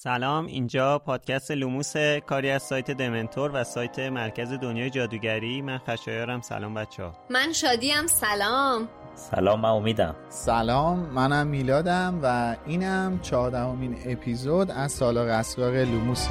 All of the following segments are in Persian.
سلام اینجا پادکست لوموس کاری از سایت دمنتور و سایت مرکز دنیای جادوگری. من خشایارم. سلام بچه ها من شادیم. سلام. سلام من امیدم. سلام منم میلادم و اینم چهاردهمین اپیزود از سالار اسرار لوموسه.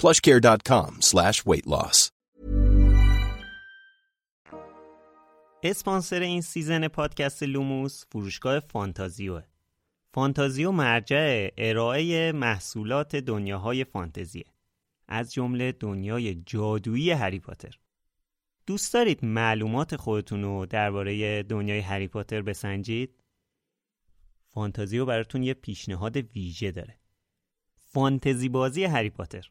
plushcare.com slash weight loss. اسپانسر این سیزن پادکست لوموس فروشگاه فانتازیوه. فانتازیو مرجع ارائه محصولات دنیاهای فانتزیه. از جمله دنیای جادویی هری پاتر. دوست دارید معلومات خودتون رو درباره دنیای هری پاتر بسنجید؟ فانتازیو براتون یه پیشنهاد ویژه داره. فانتزی بازی هری پاتر.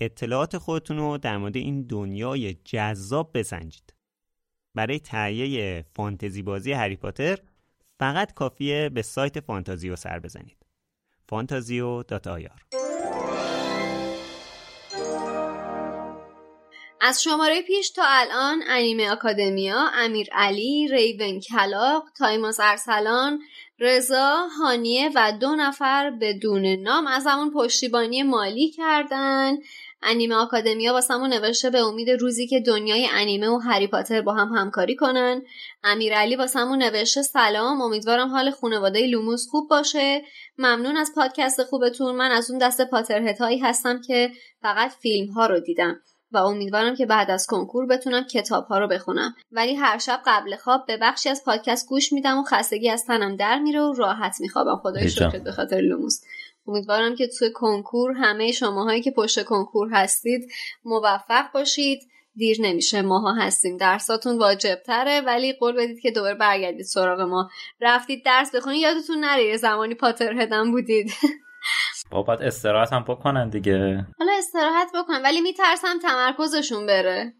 اطلاعات خودتون رو در مورد این دنیای جذاب بسنجید. برای تهیه فانتزی بازی هری پاتر فقط کافیه به سایت فانتازیو سر بزنید. آی‌آر از شماره پیش تا الان انیمه آکادمیا، امیر علی، ریون کلاو، تایماس ارسلان، رضا، هانیه و دو نفر بدون نام از همون پشتیبانی مالی کردن انیمه آکادمیا واسمون نوشته به امید روزی که دنیای انیمه و هری پاتر با هم همکاری کنن. امیرعلی واسمون نوشته سلام امیدوارم حال خانواده لوموس خوب باشه. ممنون از پادکست خوبتون. من از اون دست پاترهد هایی هستم که فقط فیلم ها رو دیدم و امیدوارم که بعد از کنکور بتونم کتاب ها رو بخونم. ولی هر شب قبل خواب به بخشی از پادکست گوش میدم و خستگی از تنم در میره و راحت میخوابم. خدای شکرت به خاطر لوموس. امیدوارم که توی کنکور همه شماهایی که پشت کنکور هستید موفق باشید. دیر نمیشه ماها هستیم. درساتون واجب تره ولی قول بدید که دوباره برگردید سراغ ما. رفتید درس بخونید یادتون نره یه زمانی پاتر هدم بودید بابات استراحت هم بکنن دیگه. حالا استراحت بکن ولی میترسم تمرکزشون بره.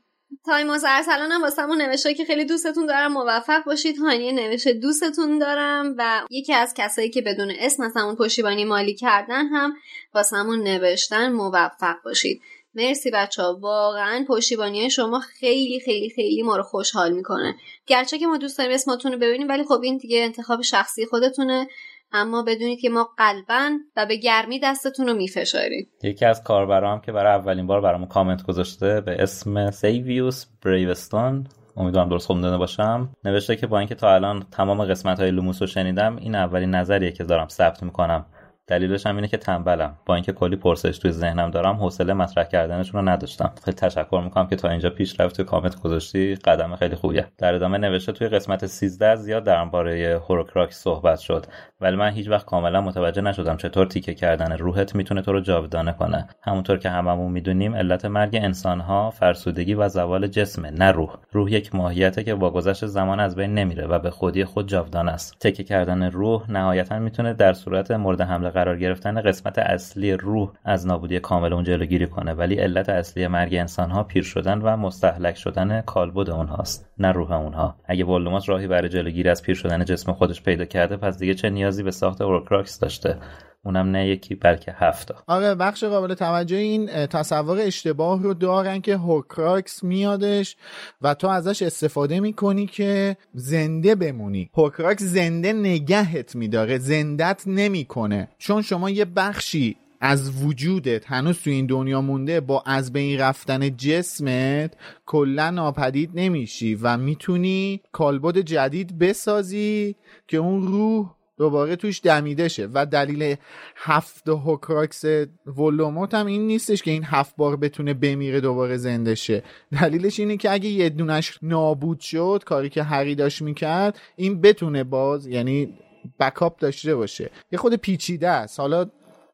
تایماز ارسلان هم واسمون نوشته که خیلی دوستتون دارم موفق باشید. هانیه نوشته دوستتون دارم و یکی از کسایی که بدون اسم از همون پشتیبانی مالی کردن هم واسمون نوشتن موفق باشید. مرسی بچه ها واقعا پشتیبانی شما خیلی خیلی خیلی ما رو خوشحال می‌کنه. گرچه که ما دوست داریم اسماتون رو ببینیم ولی خب این دیگه انتخاب شخصی خودتونه. اما بدونید که ما قلبا و به گرمی دستتون رو میفشاریم. یکی از کاربرام که برای اولین بار برامون کامنت گذاشته به اسم سیویوس بریوستون امیدوارم درست خونده باشم. نوشته که با اینکه تا الان تمام قسمت های لوموس رو شنیدم این اولین نظریه که دارم ثبت می‌کنم. دلیلش هم اینه که تنبلم. با اینکه کلی پرسش توی ذهنم دارم حوصله مطرح کردنشون رو نداشتم. خیلی تشکر می‌کنم که تا اینجا پیش رفت توی کامنت گذاشتی. قدم خیلی خوبیه. در ادامه نوشته توی قسمت 13 زیاد درباره هوروکراک صحبت شد. ولی من هیچ وقت کاملا متوجه نشدم چطور تیکه کردن روحت می‌تونه تو رو جاودانه کنه. همونطور که هممون می‌دونیم علت مرگ انسانها فرسودگی و زوال جسمه نه روح. روح یک ماهیته که با گذشت زمان از بین نمیره و به خودی خود جاودانه است. تکه کردن روح نهایتا می‌تونه در صورت مورد حمله قرار گرفتن قسمت اصلی روح از نابودی کامل اون جلوگیری کنه ولی علت اصلی مرگ انسانها پیر شدن و مستحلک شدن کالبد اونهاست نه روح اونها. اگه ولدمورت راهی برای جلوگیری از پیر شدن جسم خودش پیدا کرده پس دیگه چه نیازی به ساخت هورکراکس داشته؟ اونم نه یکی بلکه هفت آره بخش قابل توجه این تصور اشتباه رو دارن که هورکراکس میادش و تو ازش استفاده می‌کنی که زنده بمونی. هورکراکس زنده نگهت میداره زندت نمی‌کنه. چون شما یه بخشی از وجودت هنوز تو این دنیا مونده با از بین رفتن جسمت کلا ناپدید نمیشی و می‌تونی کالبد جدید بسازی که اون روح دوباره توش دمیده شه و دلیل هفت هورکراکس ولدمورت هم این نیستش که این هفت بار بتونه بمیره دوباره زنده شه دلیلش اینه که اگه یه دونش نابود شد کاری که هری داشت می‌کرد این بتونه باز یعنی backup داشته باشه. یه خود پیچیده است. حالا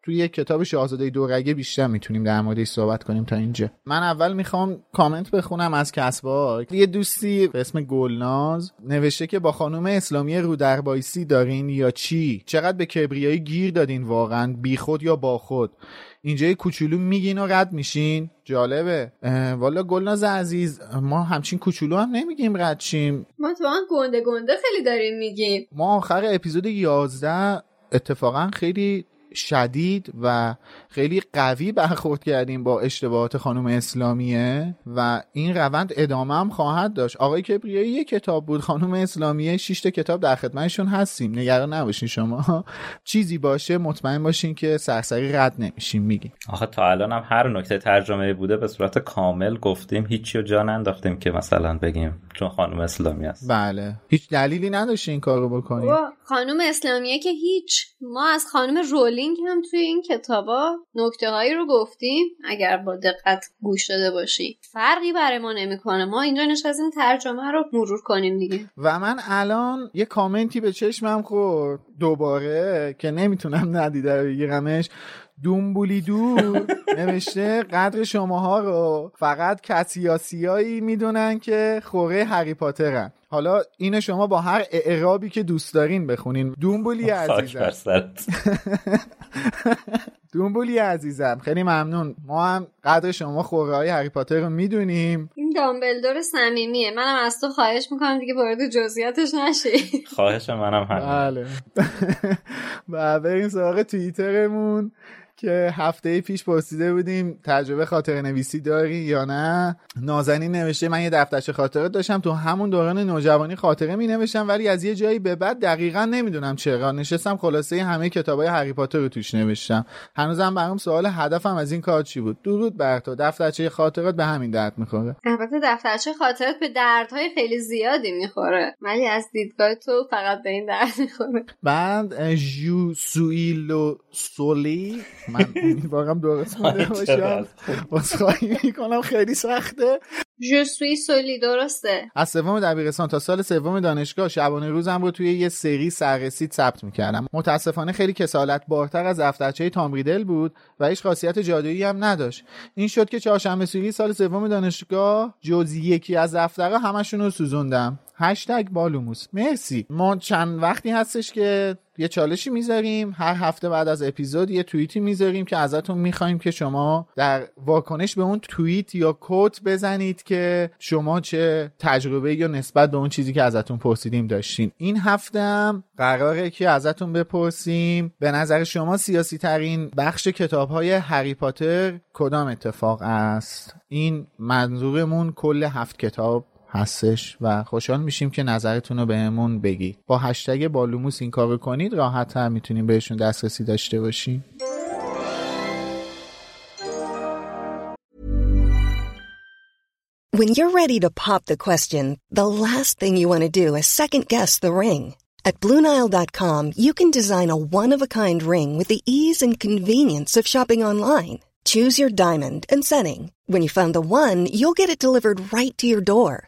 توی یک کتاب شاهزاده دورگه بیشتر می‌تونیم در موردش صحبت کنیم تا اینجا. من اول می‌خوام کامنت بخونم از کسبا یه دوستی به اسم گلناز نوشته که با خانم اسلامی رو دربایسی دارین یا چی؟ چقدر به کبریایی گیر دادین واقعا؟ بیخود یا با خود؟ اینجا یه کوچولو میگین و رد میشین. جالبه. والا گلناز عزیز ما همچین کوچولو هم نمیگیم رد شیم. ما تو گنده گنده خیلی داریم میگیم. ما آخر اپیزود 11 اتفاقا خیلی شدید و خیلی قوی برخورد کردیم با اشتباهات خانم اسلامیه و این روند ادامه هم خواهد داشت. آقای کبریایی یه کتاب بود. خانم اسلامیه شش کتاب در خدمتشون هستیم. نگران نباشین شما. چیزی باشه مطمئن باشین که سرسری رد نمیشیم. میگیم. آخه تا الان هم هر نکته ترجمه بوده به صورت کامل گفتیم. هیچی رو جا ننداختیم که مثلا بگیم چون خانم اسلامی است بله. هیچ دلیلی نداشته این کارو بکنیم. خانم اسلامیه که هیچ. ما از خانم رولینگ هم توی این کتابا نکته هایی رو گفتیم. اگر با دقت گوش داده باشی. فرقی برای ما نمی‌کنه. ما اینجا نشستیم ترجمه رو مرور کنیم دیگه. و من الان یه کامنتی به چشمم خورد دوباره که نمی‌تونم ندیده بگیرمش. دومبولی دور نوشته قدر شماها رو فقط کسیاسیایی می‌دونن که خوره هری پاترن. حالا این شما با هر اعرابی که دوست دارین بخونین. دومبولی عزیزم. دومبولی عزیزم. خیلی ممنون. ما هم قدر شما خوره های هری پاتر رو می‌دونیم. این دامبلدور صمیمیه. منم از تو خواهش می‌کنم دیگه وارد جزئیاتش نشی. خواهش منم همین بله. و بریم سراغ توییترمون. که هفته پیش پرسیده بودیم تجربه خاطر نویسی داری یا نه؟ نازنین نوشته من یه دفترچه خاطره داشتم تو همون دوران نوجوانی خاطره می نوشتم ولی از یه جایی به بعد دقیقا نمی‌دونم چرا. نشستم خلاصه همه کتابای هری پاتر رو توش نوشتم. هنوزم برام سوال هدفم از این کار چی بود؟ درود بر تو. دفترچه خاطرات به همین درد می‌خوره. البته دفترچه خاطرات به دردهای خیلی زیادی می‌خوره. ولی از دیدگاه تو فقط به این درد می‌خوره. بعد جو سویلو سولی من امیدوارم درست بوده باشم. خواهی می‌کنم خیلی سخته. جسوی سولی درسته. از سوم دبیرستان تا سال سوم دانشگاه شبانه روزم رو توی یه سری سررسید ثبت می‌کردم. متاسفانه خیلی کسالت بارتر از دفترچه تامریدل بود و هیچ خاصیت جادویی هم نداشت. این شد که چهارشنبه سوری سال سوم دانشگاه جز یکی از دفترها همشون رو سوزوندم. هشتگ بالوموس. مرسی. ما چند وقتی هستش که یه چالشی می‌ذاریم هر هفته بعد از اپیزود یه توییتی می‌ذاریم که ازتون می‌خوایم که شما در واکنش به اون توییت یا کوت بزنید که شما چه تجربه یا نسبت به اون چیزی که ازتون پرسیدیم داشتین. این هفته هم قراره که ازتون بپرسیم به نظر شما سیاسی ترین بخش کتاب های هری پاتر کدام اتفاق است؟ این منظورمون کل هفت کتاب هستش و خوشحال میشیم که نظرتون رو بهمون بگید با هشتگ بالوموس این کارو کنید راحت تر می‌تونیم بهشون دسترسی داشته باشیم When you're ready to pop the question, the last thing you want to do is second guess the ring. At Bluenile.com, you can design a one of a kind ring with the ease and convenience of shopping online. Choose your diamond and setting. When you find the one, you'll get it delivered right to your door.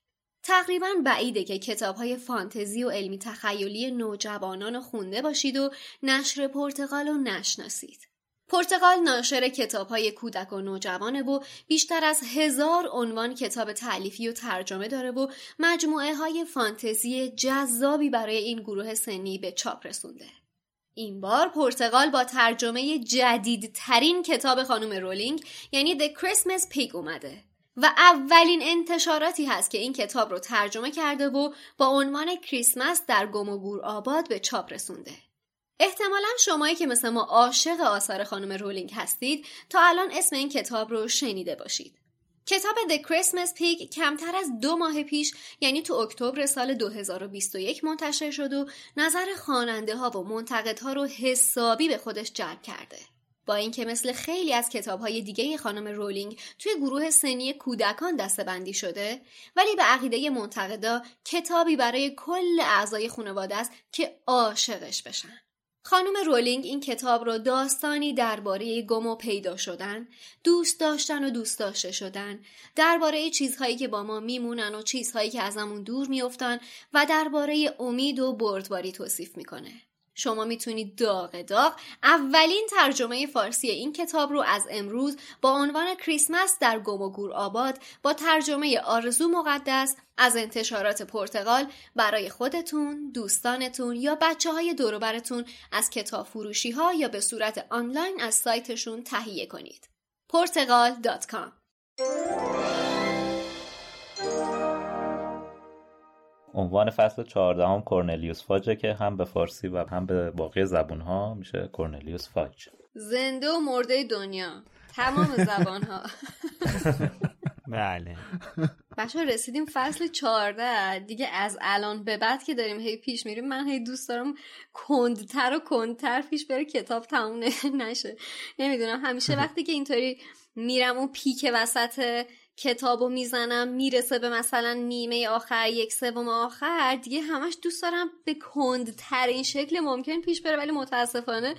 تقریبا بعیده که کتاب های فانتزی و علمی تخیلی نوجوانان خونده باشید و نشر پرتغال رو نشناسید. پرتغال ناشر کتاب های کودک و نوجوانه و بیشتر از هزار عنوان کتاب تعلیفی و ترجمه داره و مجموعه های فانتزی جذابی برای این گروه سنی به چاپ رسونده. این بار پرتغال با ترجمه جدیدترین کتاب خانم رولینگ یعنی The Christmas Pig اومده و اولین انتشاراتی هست که این کتاب رو ترجمه کرده و با عنوان کریسمس در گم و گور آباد به چاپ رسونده. احتمالا شمایی که مثل ما عاشق آثار خانم رولینگ هستید تا الان اسم این کتاب رو شنیده باشید. کتاب The Christmas Pig کمتر از دو ماه پیش یعنی تو اکتبر سال 2021 منتشر شد و نظر خواننده ها و منتقدها رو حسابی به خودش جلب کرده. با اینکه مثل خیلی از کتابهای دیگه خانم رولینگ توی گروه سنی کودکان دستبندی شده ولی به عقیده منتقدا کتابی برای کل اعضای خانواده است که عاشقش بشن. خانم رولینگ این کتاب رو داستانی درباره گم و پیدا شدن، دوست داشتن و دوست داشته شدن، درباره چیزهایی که با ما میمونن و چیزهایی که ازمون دور میافتن و درباره امید و بردباری توصیف می‌کنه. شما می‌تونید داغ داغ اولین ترجمه فارسی این کتاب رو از امروز با عنوان کریسمس در گم و گور آباد با ترجمه آرزو مقدس از انتشارات پرتغال برای خودتون، دوستانتون یا بچه های دوروبرتون از کتاب فروشی ها یا به صورت آنلاین از سایتشون تهیه کنید. پرتغال.com عنوان فصل چهاردهم کورنلیوس فاجه که هم به فارسی و هم به باقی زبون ها میشه کورنلیوس فاج زنده و مرده دنیا. تمام زبان ها بله. بچه رسیدیم فصل چهارده. دیگه از الان به بعد که داریم هی پیش میریم من هی دوست دارم کندتر و کندتر پیش بره کتاب تموم نشه. نمی‌دونم همیشه وقتی که اینطوری میرم اون پیک وسط کتابو می‌زنم می‌رسه به مثلا نیمه آخر یک سوم آخر. دیگه همش دوست دارم به کندترین شکل ممکن پیش بره ولی متاسفانه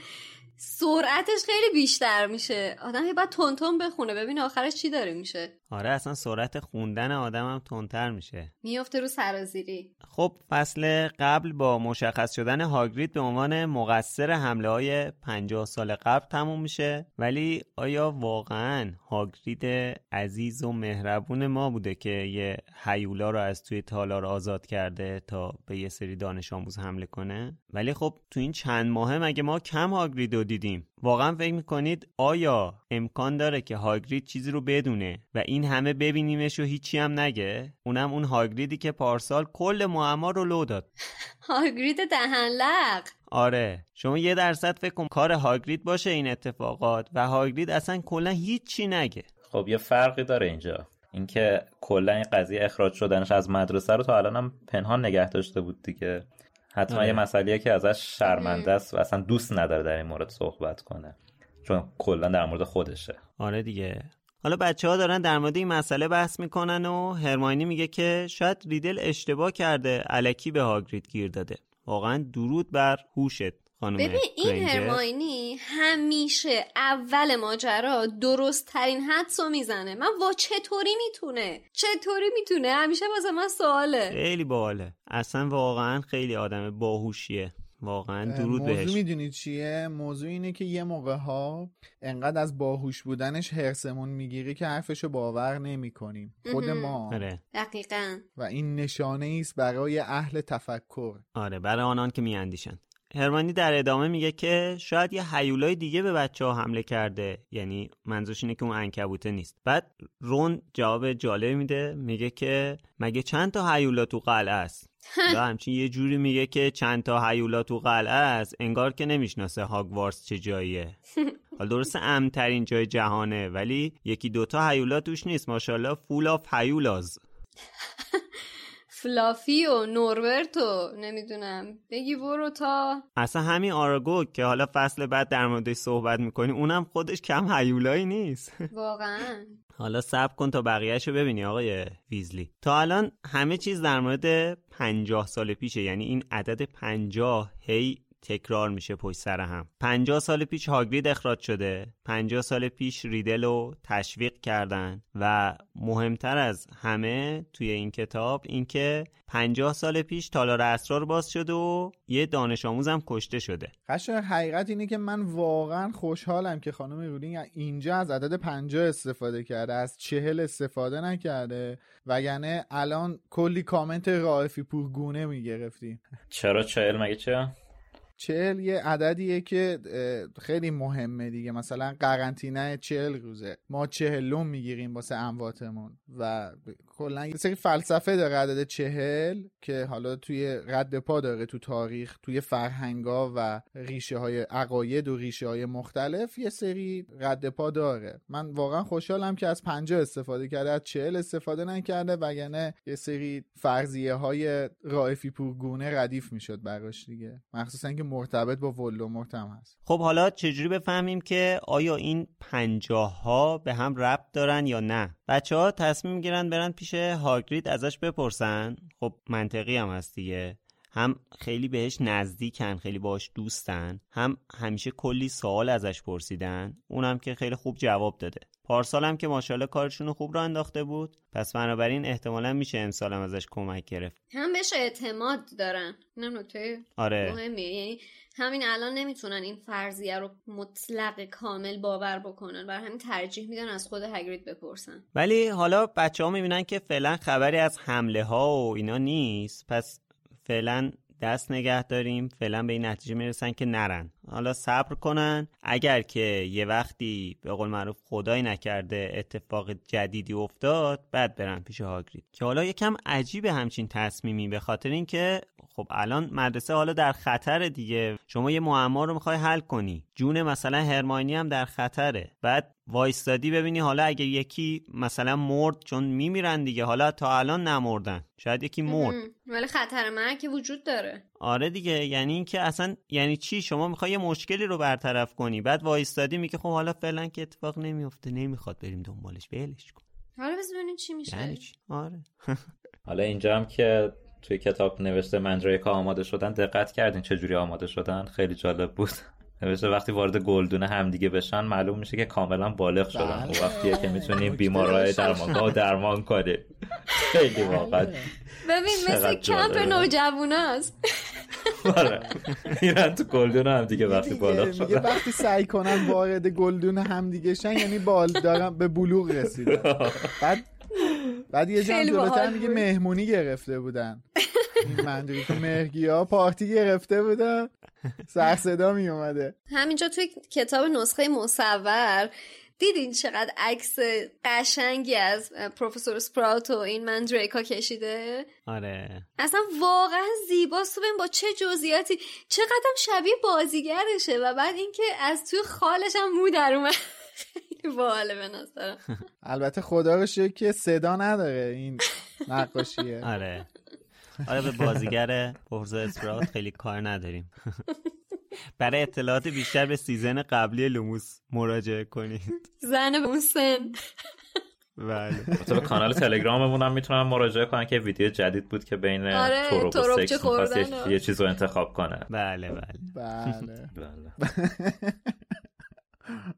سرعتش خیلی بیشتر میشه. آدم هی باید تون تون بخونه. ببین آخرش چی داره میشه. آره اصلا سرعت خوندن آدم هم تندتر میشه. میفته رو سرازیری. خب فصل قبل با مشخص شدن هاگرید به عنوان مقصر حمله های 50 سال قبل تموم میشه. ولی آیا واقعا هاگرید عزیز و مهربون ما بوده که یه هیولا رو از توی تالار آزاد کرده تا به یه سری دانش آموز حمله کنه؟ ولی خب تو این چند ماه مگه ما کم هاگرید دیدیم. واقعا فکر می‌کنید آیا امکان داره که هاگرید چیزی رو بدونه و این همه ببینیمش و هیچی هم نگه؟ اونم اون هاگریدی که پارسال کل معما رو لو داد. هاگرید دهنلق آره. شما یه درصد فکر کن کار هاگرید باشه این اتفاقات و هاگرید اصلا کلا هیچی نگه. خب یه فرقی داره اینجا. اینکه کلا این قضیه اخراج شدنش از مدرسه رو تا الان هم پنهان نگه داشته بود دیگه. حتما آره. یه مسئله که ازش شرمنده است و اصلا دوست نداره در این مورد صحبت کنه. چون کلا در مورد خودشه. آره دیگه. حالا بچه ها دارن در مورد این مسئله بحث می‌کنن و هرماینی میگه که شاید ریدل اشتباه کرده علکی به هاگرید گیر داده. واقعا درود بر هوشت. خانم ببین این. هرماینی همیشه اول ماجرا درست ترین حدس رو می‌زنه. من وا چطوری می‌تونه؟ چطوری می‌تونه؟ همیشه واسه من سواله. خیلی باحاله. اصلا واقعا خیلی آدم باهوشیه. واقعا درود موضوع بهش. می‌دونی چیه؟ موضوع اینه که یه موقع ها انقدر از باهوش بودنش هرسمون می‌گیری که حرفشو باور نمی کنیم خود. ما. آره. دقیقا. و این نشانه است برای اهل تفکر. آره برای آنان که میاندیشن هرمانی در ادامه میگه که شاید یه حیولای دیگه به بچه ها حمله کرده. یعنی منظورش اینه که اون انکبوته نیست. بعد رون جواب جالب میده. میگه که مگه چند تا حیولا تو قلعه است؟ یا همچین یه جوری میگه که چند تا حیولا تو قلعه است. انگار که نمی‌شناسه هاگوارس چه جاییه. حالا درسته امترین جای جهانه ولی یکی دوتا حیولا توش نیست. ماشاءالله فول آف حیولاز فلافی و نوربرتو نمی‌دونم. بگی برو تا اصلا همین آراگو که حالا فصل بعد در موردش صحبت می‌کنی اونم خودش کم هیولایی نیست. واقعا. حالا صبر کن تا بقیهش رو ببینی آقای ویزلی. تا الان همه چیز در مورد پنجاه سال پیشه یعنی این عدد پنجاه هی تکرار میشه پشت سر هم. 50 سال پیش هاگرید اخراج شده. 50 سال پیش ریدل رو تشویق کردن و مهمتر از همه توی این کتاب اینکه 50 سال پیش تالار اسرار باز شده و یه دانش آموزم کشته شده. قشنگ حقیقت اینه که من واقعا خوشحالم که خانم رولینگ اینجا از عدد 50 استفاده کرده از چهل استفاده نکرده وگرنه الان کلی کامنت رائفی پورگونه می‌گرفتیم چرا چهل؟ مگه چه؟ چهل یه عددیه که خیلی مهمه دیگه. مثلا قرنطینه چهل روزه. ما چهلم می‌گیریم واسه امواتمون و کلا یه سری فلسفه داره عدد چهل که حالا توی رد پا داره تو تاریخ توی فرهنگا و ریشه های عقاید و ریشه های مختلف یه سری رد پا داره. من واقعا خوشحالم که از پنجاه استفاده کرده از چهل استفاده نکرده وگرنه یه سری فرضیه های رائفی پورگونه ردیف می‌شد براش دیگه. مخصوصا که مرتبط با ولومورت هم هست. خب حالا چجوری بفهمیم که آیا این پنجاه ها به هم ربط دارن یا نه؟ بچه ها تصمیم گیرن برن پیش هاگرید ازش بپرسن. خب منطقی هم هست دیگه. هم خیلی بهش نزدیکن خیلی باش دوستن هم همیشه کلی سوال ازش پرسیدن. اونم که خیلی خوب جواب داده. پارسال هم که ماشاءالله کارشون خوب را انداخته بود. پس بنابراین احتمالا میشه امسال هم ازش کمک گرفت. هم بهش اعتماد دارن. اینم نکته آره. مهمیه. یعنی همین الان نمی‌تونن این فرضیه رو مطلق کامل باور بکنن. بر همین ترجیح میدن از خود هگرید بپرسن. ولی حالا بچه ها می‌بینن که فعلا خبری از حمله ها و اینا نیست. پس فعلا دست نگه داریم فعلا به این نتیجه می‌رسن که نرن. حالا صبر کنن. اگر که یه وقتی به قول معروف خدای نکرده اتفاق جدیدی افتاد بعد برن پیش هاگرید. که حالا یکم عجیبه همچین تصمیمی به خاطر اینکه خب الان مدرسه حالا در خطر دیگه. شما یه معما رو می‌خوای حل کنی. جون مثلا هرماینی هم در خطره. بعد وایستادی ببینی حالا اگه یکی مثلا مرد چون میمیرن دیگه حالا تا الان نمردن. شاید یکی مرد. ولی خطر مرگ وجود داره. آره دیگه یعنی اینکه اصلا یعنی چی؟ شما می‌خوای یه مشکلی رو برطرف کنی بعد وایستادی میگه خب حالا فعلا که اتفاق نمیفته نمی‌خواد بریم دنبالش ولش کن. حالا بس ببینیم چی میشه. یعنی چی؟ آره. حالا اینجا هم که توی کتاب نوشته منجریکا آماده شدن دقت کردین چجوری آماده شدن؟ خیلی جالب بود. نوشته وقتی وارد گلدون همدیگه بشن معلوم میشه که کاملا بالغ شدن. بله. و وقتیه که می‌تونیم بیمارای درمانگاه درمان کنیم. خیلی واقعا. ببین مثل کمپ. نوجواناست آره میرن تو گلدون هم دیگه وقتی میگه شدن وقتی سعی کنن وارد گلدون هم دیگه شن یعنی بال دارن به بلوغ رسیدن بعد بعد یه جمع جلوتر میگه. مهمونی گرفته بودن. این منظوری تو مهرگی ها پارتی گرفته بودن. سر صدا می اومده همینجا توی کتاب نسخه مصور دیدین چقدر عکس قشنگی از پروفسور سپراوت و این مندریکا کشیده؟ آره. اصلا واقعا زیباست. ببین با چه جزئیاتی. چقدر شبیه بازیگرشه و بعد اینکه از توی خالش هم مو در اومد. خیلی باحاله به نظرم. البته خدا رو که صدا نداره. این نقاشیه. آره. آره به بازیگر پروفسور اسپرات خیلی کار نداریم. برای اطلاعات بیشتر به سیزن قبلی لوموس مراجعه کنید. زن به اون سن. بله. به کانال تلگراممون هم می‌تونن مراجعه کنن که ویدیو جدید بود که بین آره، تورب و سکس یه- و- یه چیز رو انتخاب کنه. بله بله. بله. بله.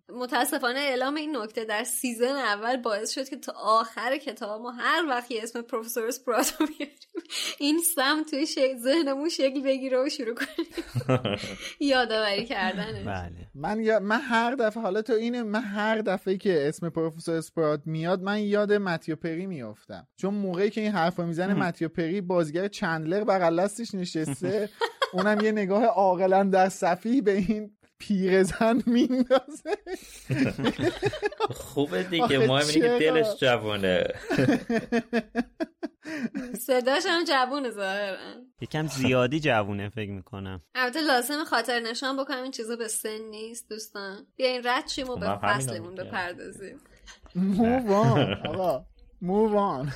متاسفانه اعلام این نکته در season اول باعث شد که تا آخر کتاب ما هر وقت یه اسم پروفسور اسپرات رو بیاریم این سم توی ذهنمون شکل بگیره و شروع کنیم. یادآوری کردنش. بله. من یا من هر دفعه حالا تو اینه من هر دفعه که اسم پروفسور اسپرات میاد من یاد متیو پری میافتم. چون موقعی که این حرفا می‌زنه متیو پری بازیگر چندلر بغل دستش نشسته. اونم یه نگاه عاقل اندر سفیهی به این پیرزن میندازه. خوبه دیگه اینه که؟ دلش جوانه. صداش هم جوونه ظاهرا. یکم زیادی جوونه فکر می‌کنم. البته لازم خاطر نشان بکنم این چیزا به سن نیست دوستان. بیاین رد شیم و خب به فصلمون. بپردازیم. مووان آقا. مووان.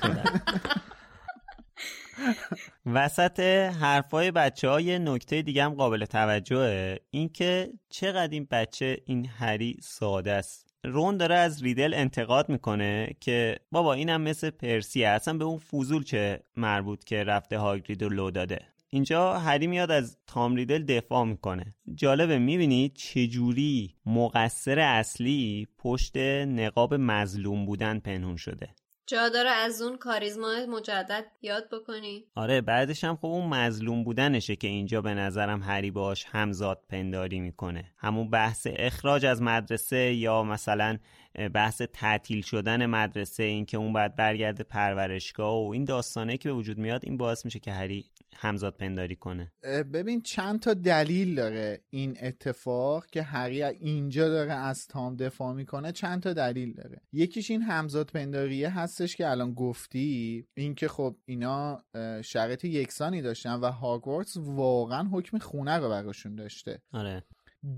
وسط حرفای بچه های نکته دیگه هم قابل توجهه. اینکه چقدر این بچه این هری ساده است. رون داره از ریدل انتقاد می‌کنه که بابا اینم مثل پرسیه اصلا به اون فوزول چه مربوط که رفته هاگرید رو لو داده. اینجا هری میاد از تام ریدل دفاع می‌کنه. جالبه می‌بینی چجوری مقصر اصلی پشت نقاب مظلوم بودن پنهون شده. جا داره از اون کاریزما مجدد یاد بکنی. آره بعدش هم خب اون مظلوم بودنشه که اینجا به نظرم هری باش همزاد پنداری می‌کنه. همون بحث اخراج از مدرسه یا مثلا بحث تعطیل شدن مدرسه اینکه اون باید برگرده پرورشگاه و این داستانه که به وجود میاد این باعث میشه که هری همزاد پنداری کنه. ببین چند تا دلیل داره این اتفاق که هری اینجا داره از تام دفاع می‌کنه چند تا دلیل داره. یکیش این همزاد پنداریه هستش که الان گفتی اینکه خب اینا شرایط یکسانی داشتن و هاگوارتس واقعا حکم خونه رو براشون داشته. آره.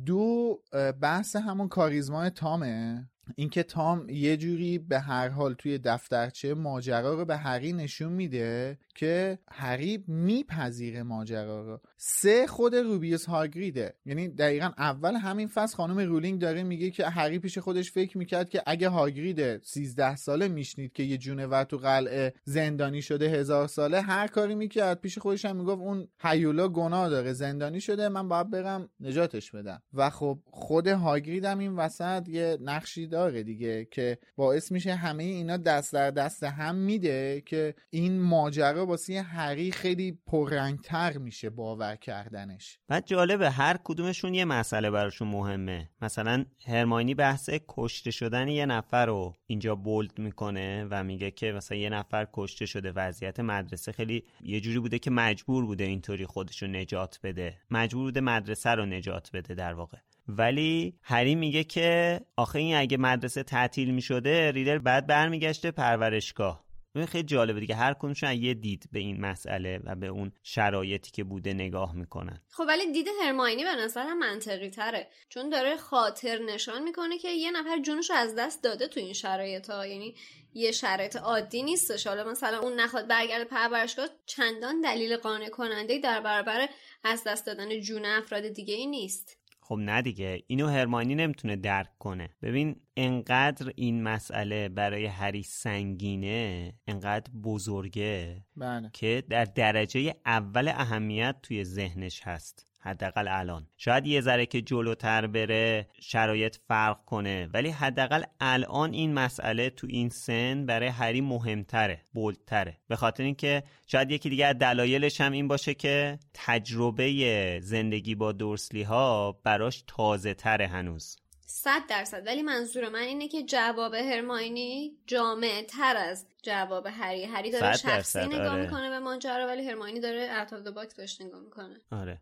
دو بحث همون کاریزمای تامه. اینکه تام یه جوری به هر حال توی دفترچه ماجرا رو به هری نشون میده که هری میپذیره ماجرا رو. سه خود روبیوس هاگریده. یعنی دقیقا اول همین فصل خانم رولینگ داره میگه که هری پیش خودش فکر می‌کرد که اگه هاگرید 13 ساله میشنید که یه جونور تو قلعه زندانی شده هزار ساله هر کاری می‌کرد. پیش خودش هم می‌گفت اون هیولا گناه داره زندانی شده من باید برم نجاتش بدم. و خب خود هاگرید هم این وسط یه نقشی داره دیگه که باعث میشه همه اینا دست در دست هم میده که این ماجرا واسه هری خیلی پررنگتر میشه باور کردنش. بعد جالبه هر کدومشون یه مسئله براشون مهمه. مثلا هرماینی بحث کشته شدن یه نفر رو اینجا بولد می‌کنه و میگه که مثلا یه نفر کشته شده وضعیت مدرسه خیلی یه جوری بوده که مجبور بوده اینطوری خودش رو نجات بده. مجبور بوده مدرسه رو نجات بده در واقع. ولی هری میگه که آخه این اگه مدرسه تعطیل می‌شده ریدل بعد برمیگشته پرورشگاه. این خیلی جالبه دیگه هر کدومشون یه دید به این مسئله و به اون شرایطی که بوده نگاه می‌کنن. خب ولی دید هرماینی به نظرم منطقی تره چون داره خاطر نشان می‌کنه که یه نفر جونش رو از دست داده تو این شرایط ها یعنی یه شرایط عادی نیستش. حالا مثلا اون نخواد برگرده پرورشگاه چندان دلیل قانع کننده در برابر از دست دادن جون افراد دیگه ای نیست. خب نه دیگه اینو هرمانی نمی‌تونه درک کنه. ببین انقدر این مسئله برای هری سنگینه انقدر بزرگه بله. که در درجه اول اهمیت توی ذهنش هست. حداقل الان. شاید یه ذره که جلوتر بره شرایط فرق کنه ولی حداقل الان این مسئله تو این سن برای هری مهمتره بولتره به خاطر اینکه شاید یکی دیگه از دلایلش هم این باشه که تجربه زندگی با دورسلی ها براش تازه تره هنوز. صد درصد. ولی منظور من اینه که جواب هرماینی جامع تر از جواب هری. هری داره شخصی نگاه آره. می‌کنه به ماجرا ولی هرماینی داره out of box بهش نگاه می‌کنه. آره.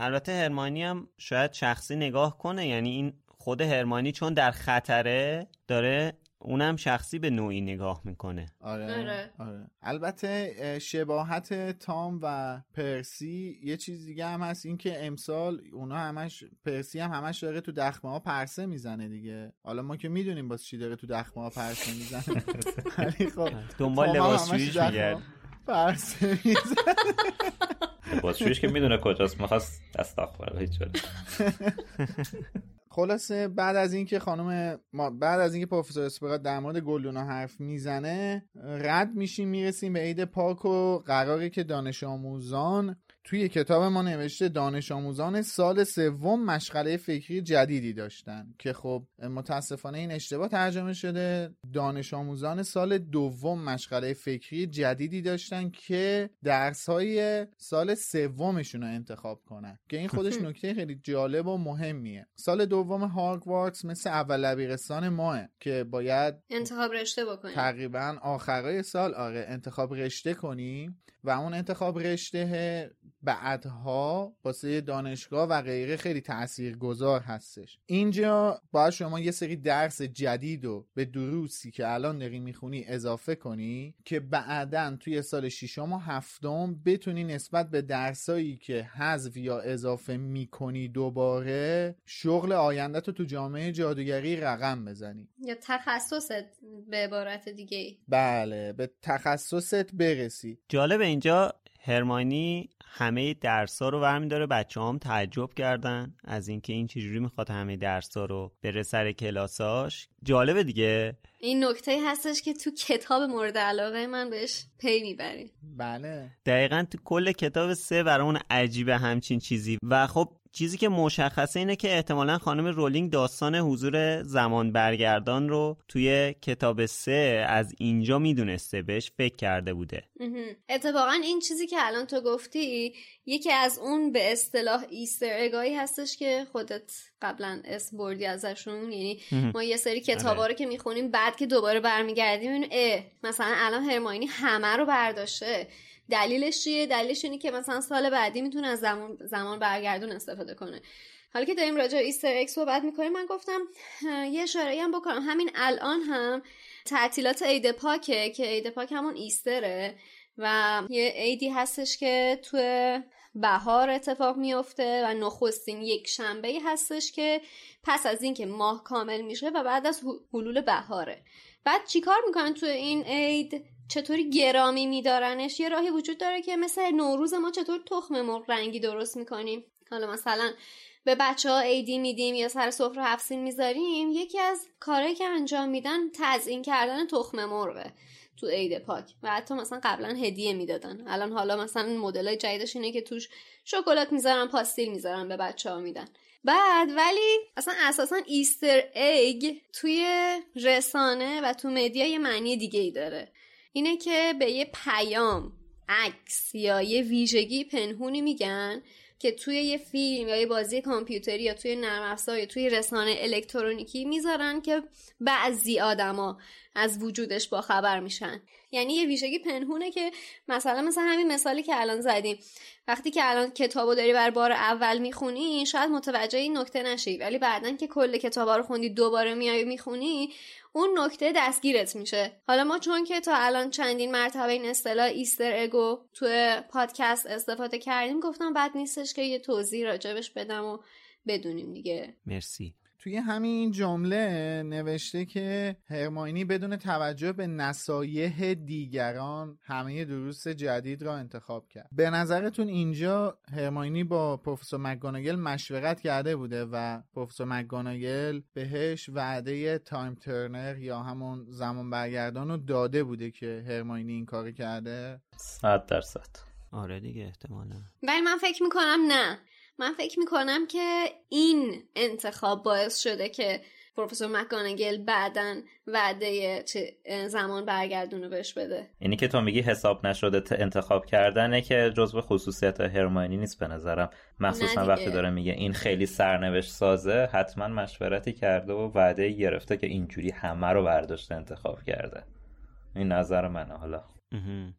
البته هرماینی هم شاید شخصی نگاه کنه یعنی این خود هرماینی چون در خطره داره اونم شخصی به نوعی نگاه می‌کنه. آره آره. آره. البته اه، شباهت تام و پرسی یه چیز دیگه هم هست این که امثال اونا همش پرسی هم همش داره تو دخمه ها پرسه می‌زنه دیگه. حالا ما که می‌دونیم باز چی داره تو دخمه ها پرسه می‌زنه. ولی خب دنبال دخمه میگرد. پرسه می‌زنه. بازجویش که می‌دونه کجاست می‌خواست استغفر هیچ. خلاصه بعد از اینکه خانم ما بعد از اینکه پروفسور اسپرات در مورد گلدونا حرف می‌زنه رد میشیم می‌رسیم به عید پاک و قراره که دانش آموزان توی کتاب ما نوشته دانش آموزان سال سوم مشغله فکری جدیدی داشتن که خب متاسفانه این اشتباه ترجمه شده. دانش آموزان سال دوم مشغله فکری جدیدی داشتن که درس های سال سومشون رو انتخاب کنن. که این خودش نکته خیلی جالب و مهمیه. سال دوم هاگوارتس مثل اول دبیرستان ماه که باید انتخاب رشته بکنیم. تقریبا آخرای سال آره انتخاب رشته کنیم. و اون انتخاب رشته بعدها واسه دانشگاه و غیره خیلی تأثیر گذار هستش. اینجا باید شما یه سری درس جدید رو به دروسی که الان داری می‌خونی اضافه کنی که بعدا توی سال ششم و هفتم بتونی نسبت به درسایی که حذف یا اضافه می‌کنی دوباره شغل آینده تو تو جامعه جادوگری رقم بزنی. یا تخصصت به عبارت دیگه بله به تخصصت برسی. جالب اینجا هرمانی همه درسا رو برمی داره بچه هم تعجب کردن از اینکه این چجوری می‌خواد همه درسا رو بره سر کلاساش جالبه دیگه. این نکته هستش که تو کتاب مورد علاقه من بهش پی می‌بریم. بله. دقیقا تو کل کتاب سه برامون عجیبه همچین چیزی. و خب چیزی که مشخصه اینه که احتمالا خانم رولینگ داستان حضور زمان برگردان رو توی کتاب سه از اینجا می‌دونسته بهش فکر کرده بوده. اتفاقا این چیزی که الان تو گفتی یکی از اون به اصطلاح ایستر اگایی هستش که خودت قبلا اسم بردی ازشون یعنی ما یه سری کتابا آره. رو که می‌خونیم بعد که دوباره برمیگردیم اه مثلا الان هرماینی همه رو برداشته دلیلش چیه؟ دلیلش اینه که مثلا سال بعدی می‌تونه از زمان زمان برگردون استفاده کنه. حالا که داریم راجع به ایستر اکس صحبت می‌کنیم من گفتم یه اشاره هم بکنم. همین الان هم تعطیلات عید پاکه که عید پاک همون ایستره و یه عیدی هستش که تو بهار اتفاق میفته و نخستین یک شنبه هستش که پس از اینکه ماه کامل میشه و بعد از حلول بهاره. بعد چیکار می‌کنن تو این عید؟ چطوری گرامی میدارنش؟ یه راهی وجود داره که مثل نوروز ما چطور تخم مرغ رنگی درست می‌کنیم. حالا مثلا به بچه ها عیدی میدیم یا سر سفره هفسین می‌ذاریم یکی از کارهایی که انجام میدن تزیین کردن تخم مرغه تو عید پاک و حتی مثلا قبلا هدیه می‌دادن. الان حالا مثلا مدل جدیدش اینه که توش شکلات می‌ذارن پاستیل می‌ذارن به بچه ها میدن. بعد ولی اصلا اساسا ایستر ایگ توی رسانه و تو مدیا یه معنی دیگه ای داره. اینه که به یه پیام عکس یا یه ویژگی پنهونی میگن که توی یه فیلم یا یه بازی کامپیوتری یا توی نرم افزار یا توی رسانه الکترونیکی می‌ذارن که بعضی آدما از وجودش با خبر میشن. یعنی یه ویژگی پنهونه که مثلا مثل همین مثالی که الان زدیم. وقتی که الان کتابو داری بر بار اول می‌خونی شاید متوجه این نکته نشی ولی بعدا که کل کتابا رو خوندی دوباره میای می‌خونی اون نکته دستگیرت میشه. حالا ما چون که تا الان چندین مرتبه این اصطلاح Easter egg و تو پادکست استفاده کردیم گفتم بد نیستش که یه توضیح راجبش بدم و بدونیم دیگه. مرسی. توی همین جمله نوشته که هرماینی بدون توجه به نصایح دیگران همه دروس جدید را انتخاب کرد. به نظرتون اینجا هرماینی با پروفسور مکگوناگل مشورت کرده بوده و پروفسور مکگوناگل بهش وعده Time Turner یا همون زمان برگردان رو داده بوده که هرماینی این کار کرده؟ صد درصد. آره دیگه احتمالا. ولی من فکر می‌کنم نه. من فکر می‌کنم که این انتخاب باعث شده که پروفسور مکانگل بعدا وعده چه زمان برگردون رو بهش بده. اینی که تو میگی حساب نشده انتخاب کردنه که جزو خصوصیت هرماینی نیست به نظرم. مخصوصا وقتی داره میگه این خیلی سرنوشت سازه حتما مشورتی کرده و وعده گرفته که اینجوری همه رو برداشته انتخاب کرده. این نظر منه. حالا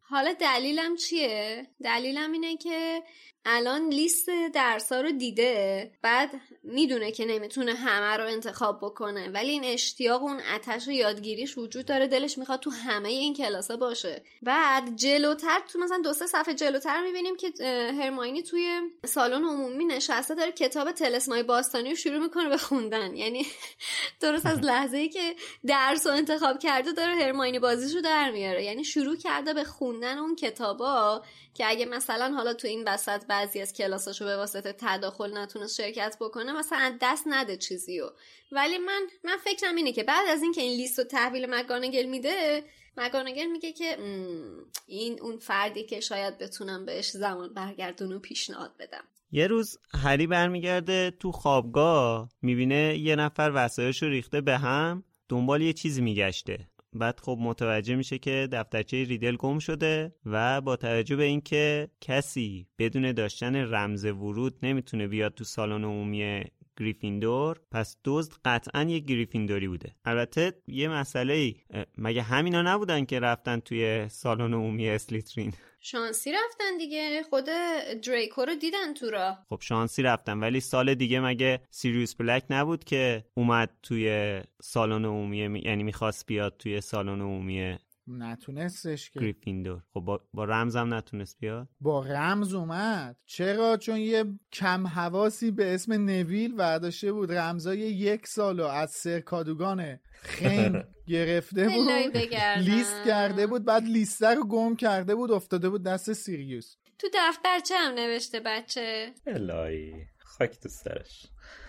حالا دلیلم چیه؟ دلیلم اینه که الان لیست درسا رو دیده بعد می‌دونه که نمی‌تونه همه رو انتخاب بکنه ولی این اشتیاق اون اتش یادگیریش وجود داره دلش می‌خواد تو همه این کلاسا باشه. بعد جلوتر تو مثلا دو سه صفحه جلوتر می‌بینیم که هرماینی توی سالن عمومی نشسته داره کتاب تلسمای باستانی رو شروع می‌کنه به خوندن. یعنی درست از لحظه ای که درس رو انتخاب کرده داره هرماینی بازیش رو در میاره. یعنی شروع کرده به خوندن اون کتابا که اگه مثلا حالا تو این وسط بعضی از کلاساشو به واسطه تداخل نتونست شرکت بکنه مثلا دست نده چیزیو. ولی من من فکرم اینه که بعد از اینکه این لیست رو تحویل مگانگل میده مگانگل میگه که این اون فردی که شاید بتونم بهش زمان برگردون و پیشنهاد بدم. یه روز هری برمیگرده تو خوابگاه می‌بینه یه نفر وسایش رو ریخته به هم دنبال یه چیزی میگشته. بعد خب متوجه میشه که دفترچه ریدل گم شده و با توجه به اینکه کسی بدون داشتن رمز ورود نمی‌تونه بیاد تو سالن عمومی گریفیندور پس دزد قطعا یه گریفیندوری بوده. البته یه مسئله ای مگه همینا نبودن که رفتن توی سالن عمومی اسلیترین؟ شانسی رفتن دیگه. خود دریکو رو دیدن تو را خب شانسی رفتن ولی سال دیگه مگه سیریوس بلک نبود که اومد توی سالن عمومی یعنی می‌خواست بیاد توی سالن عمومی نتونستش که. گریفیندور. خب با, با رمزم نتونست بیاد؟ با رمز اومد. چرا؟ چون یه کم حواسی به اسم نویل برداشته بود. رمزای یک سالو از سرکادوگان خیم گرفته بود. لیست کرده بود. بعد لیسته رو گم کرده بود. افتاده بود دست سیریوس. تو دفترچه هم نوشته بچه. الهی خاک تو سرش.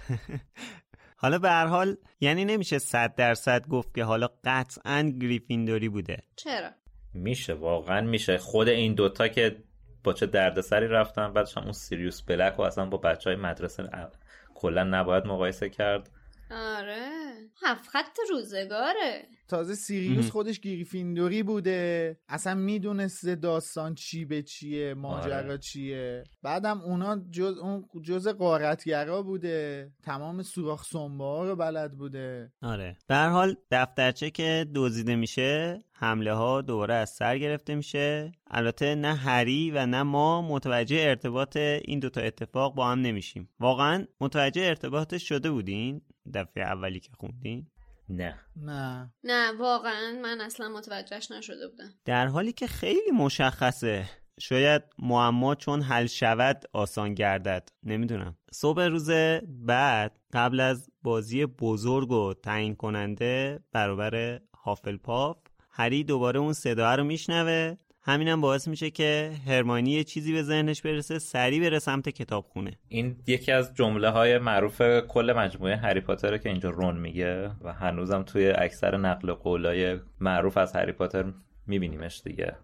حالا به هر حال یعنی نمیشه صد درصد گفت که حالا قطعا گریفیندوری بوده. چرا؟ میشه واقعا میشه. خود این دوتا که با چه دردسری رفتن بعدش هم اون سیریوس بلک و اصلا با بچه های مدرسه کلا نباید مقایسه کرد. آره. هفت خط روزگاره. تازه سیریوس خودش گریفیندوری بوده. اصلا می‌دونسته داستان چی به چیه ماجرا آره. چیه. بعدم اونا جز اون جز قارتگرا بوده. تمام سوراخ سنبه رو بلد بوده. آره. به هر حال دفترچه که دزدیده میشه حمله ها دوباره از سر گرفته میشه. البته نه هری و نه ما متوجه ارتباط این دوتا اتفاق با هم نمیشیم. واقعا متوجه ارتباطش شده بودین؟ دفعه اولی که خوندین نه. نه. نه واقعا من اصلا متوجهش نشده بودم. در حالی که خیلی مشخصه. شاید معما چون حل شود آسان گردد. نمی‌دونم. صبح روز بعد قبل از بازی بزرگ و تعیین کننده برابر هافلپاف هری دوباره اون صدا رو میشنوه همینم باعث میشه که هرمانی یه چیزی به ذهنش برسه سریع بره سمت کتابخونه. این یکی از جمله های معروف کل مجموعه هری پاتر که اینجا رون میگه و هنوزم توی اکثر نقل قولای معروف از هری پاتر میبینیمش دیگه.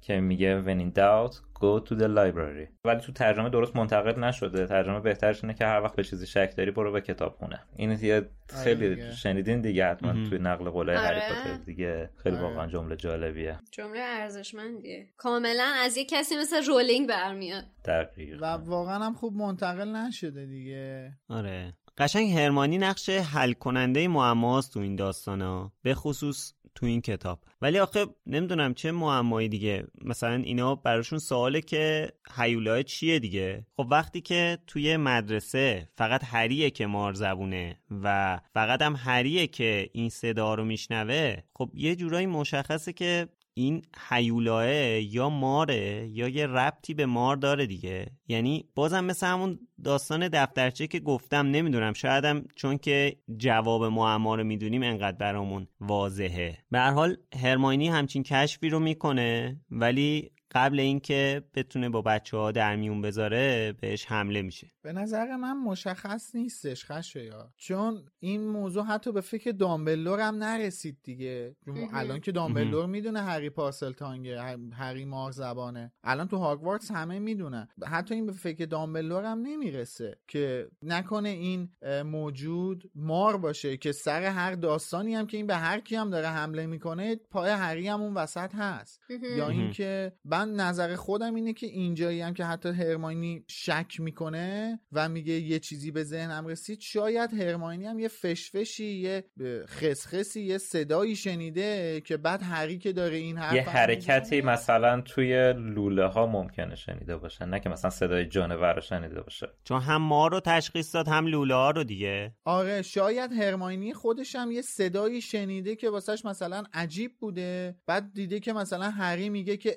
که میگه when in doubt go to the library. ولی تو ترجمه درست منتقد نشده. ترجمه بهترش اینه که هر وقت به چیزی شک داری برو به کتاب خونه. این یه خیلی شنیدین دیگه حتما توی نقل قولای آره. دیگه. خیلی آره. واقعا جمله جالبیه. جمله ارزشمندیه. کاملا از یه کسی مثل رولینگ برمیاد. دقیقا. و واقعا هم خوب منتقل نشده دیگه. آره. قشنگ هرمانی نقش حل کننده معماست تو این داستانا. به خصوص تو این کتاب. ولی آخه نمی‌دونم چه معمایی دیگه. مثلا اینا براشون سواله که هیولای چیه دیگه. خب وقتی که توی مدرسه فقط هریه که مار زبونه و فقط هم هریه که این صدا رو میشنوه خب یه جورایی مشخصه که این حیولاه یا ماره یا یه ربطی به مار داره دیگه. یعنی بازم مثل همون داستان دفترچه که گفتم نمی‌دونم شایدم چون که جواب معما رو می‌دونیم انقدر برامون واضحه. به هر حال هرماینی همچین کشفی رو می‌کنه ولی قبل اینکه بتونه با بچه ها در میون بذاره بهش حمله میشه. به نظر من مشخص نیستش خشه یا چون این موضوع حتی به فکر دامبلور هم نرسید دیگه. الان که دامبلور می‌دونه هری پاسل تانگه هری مار زبانه. الان تو هاگوارتس همه می‌دونن. حتی این به فکر دامبلور هم نمی‌رسه که نکنه این موجود مار باشه که سر هر داستانی هم که این به هر کی هم داره حمله می‌کنه پای هری هم اون وسط هست. یا اینکه من نظر خودم اینه که اینجایی هم که حتی هرماینی شک می‌کنه و میگه یه چیزی به ذهنم رسید شاید هرماینی هم یه فشفشی یه خسخسی یه صدایی شنیده که بعد هری که داره این حرف یه حرکتی مثلا توی لوله ها ممکنه شنیده باشه نه که مثلا صدای جانور رو شنیده باشه. چون هم ما رو تشخیص داد هم لوله ها رو دیگه. آره شاید هرماینی خودش هم یه صدایی شنیده که واسهش مثلا عجیب بوده بعد دیده که مثلا هری میگه که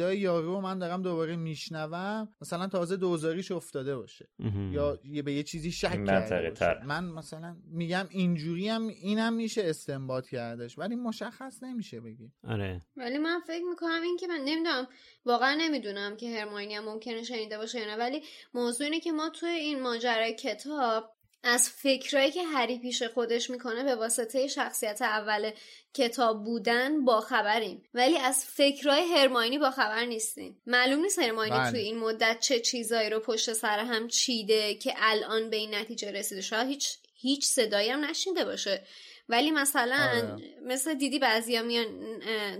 صدای یارو رو من دارم دوباره میشنوم. مثلا تازه دوزاریش افتاده باشه. یا یه به یه چیزی شک کرده باشه. من مثلا میگم اینجوری هم اینم میشه استنباط کردش. ولی مشخص نمیشه بگی. آره. ولی من فکر می‌کنم این که من نمی‌دونم. واقعا نمی‌دونم که هرماینی هم ممکنه شنیده باشه یا نه. ولی موضوع اینه که ما توی این ماجرای کتاب از فکرایی که هری پیش خودش می‌کنه به واسطه شخصیت اول کتاب بودن با خبریم ولی از فکرای هرماینی با خبر نیستیم. معلوم نیست هرماینی بله. توی این مدت چه چیزایی رو پشت سر هم چیده که الان به این نتیجه رسیده. شاید هیچ هیچ صدایی هم نشینده باشه. ولی مثلا آره. مثل دیدی بعضیا میان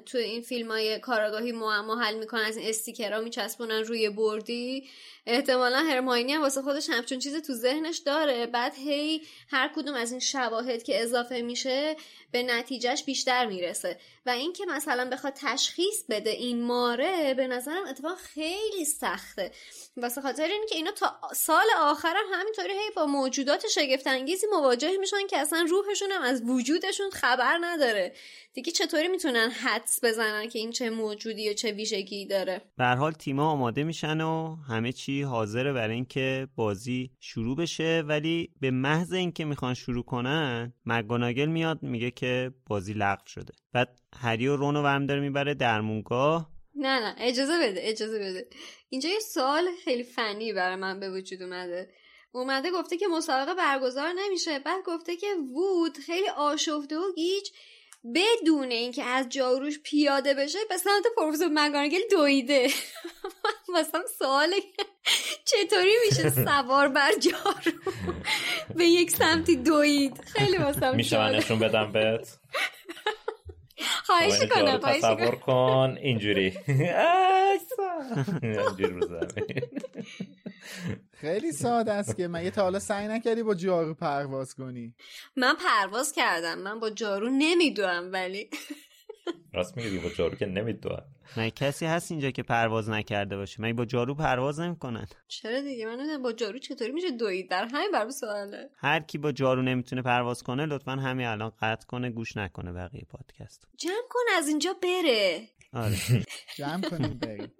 تو این فیلم های کاراگاهی معما حل می‌کنن از این استیکرها میچسبونن روی بردی. احتمالا هرماینی هم واسه خودش همچون چیز تو ذهنش داره. بعد هی هر کدوم از این شواهد که اضافه میشه به نتیجهش بیشتر می‌رسه. و اینکه مثلا بخواد تشخیص بده این ماره به نظرم اتفاق خیلی سخته. واسه خاطر اینکه اینا تا سال آخر هم همینطوری هی با موجودات شگفت انگیزی مواجه میشن که اصلا روحشون هم از وجودشون خبر نداره. دیگه چطوری می‌تونن حدس بزنن که این چه موجودی و چه ویژگی داره؟ به حال تیما آماده میشن و همه چی حاضره برای اینکه بازی شروع بشه ولی به محض اینکه می‌خوان شروع کنن مگوناگل میاد میگه که بازی لغو شده. بعد هری و رون و ورم داره می‌بره درمونگاه. نه نه اجازه بده اجازه بده. اینجا یه سوال خیلی فنی برای من به وجود اومده. اومده گفته که مسابقه برگزار نمیشه بعد گفته که وود خیلی آشفته و گیج بدون اینکه از جاروش پیاده بشه به سمت پروفسور مگانگل دویده. مثلا سواله چطوری میشه سوار بر جارو؟ به یک سمتی دوید. خیلی مثلا میشه من نشون بدم بهت؟ خواهش کنم تصور کن اینجوری. اینجوری خیلی ساده است که من یه تا حالا سعی نکردی با جارو پرواز کنی. من پرواز کردم. من با جارو نمیدوم ولی راست میگی با جارو که نمیدوم. من کسی هست اینجا که پرواز نکرده باشه. من با جارو پرواز نمی‌کنن چرا دیگه؟ من با جارو چطوری میشه دوید؟ در همین بر سواله. هر کی با جارو نمی‌تونه پرواز کنه لطفا همین الان قطع کنه گوش نکنه بقیه پادکست جمع کن از اینجا بره. آره. جمع کنیم بریم.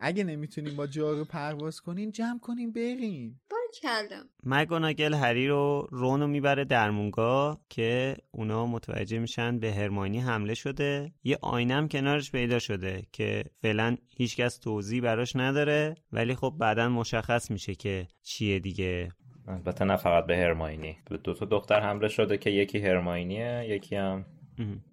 اگه نمی‌تونیم با جارو پرواز کنین جمع کنیم بریم کردم. مگوناگل هری رو رونو می‌بره درمونگاه که اونا متوجه میشن به هرماینی حمله شده. یه آینم کنارش پیدا شده که فعلا هیچکس توضیح براش نداره ولی خب بعدا مشخص میشه که چیه دیگه. البته نه فقط به هرماینی. به دو تا دختر حمله شده که یکی هرماینیه یکی هم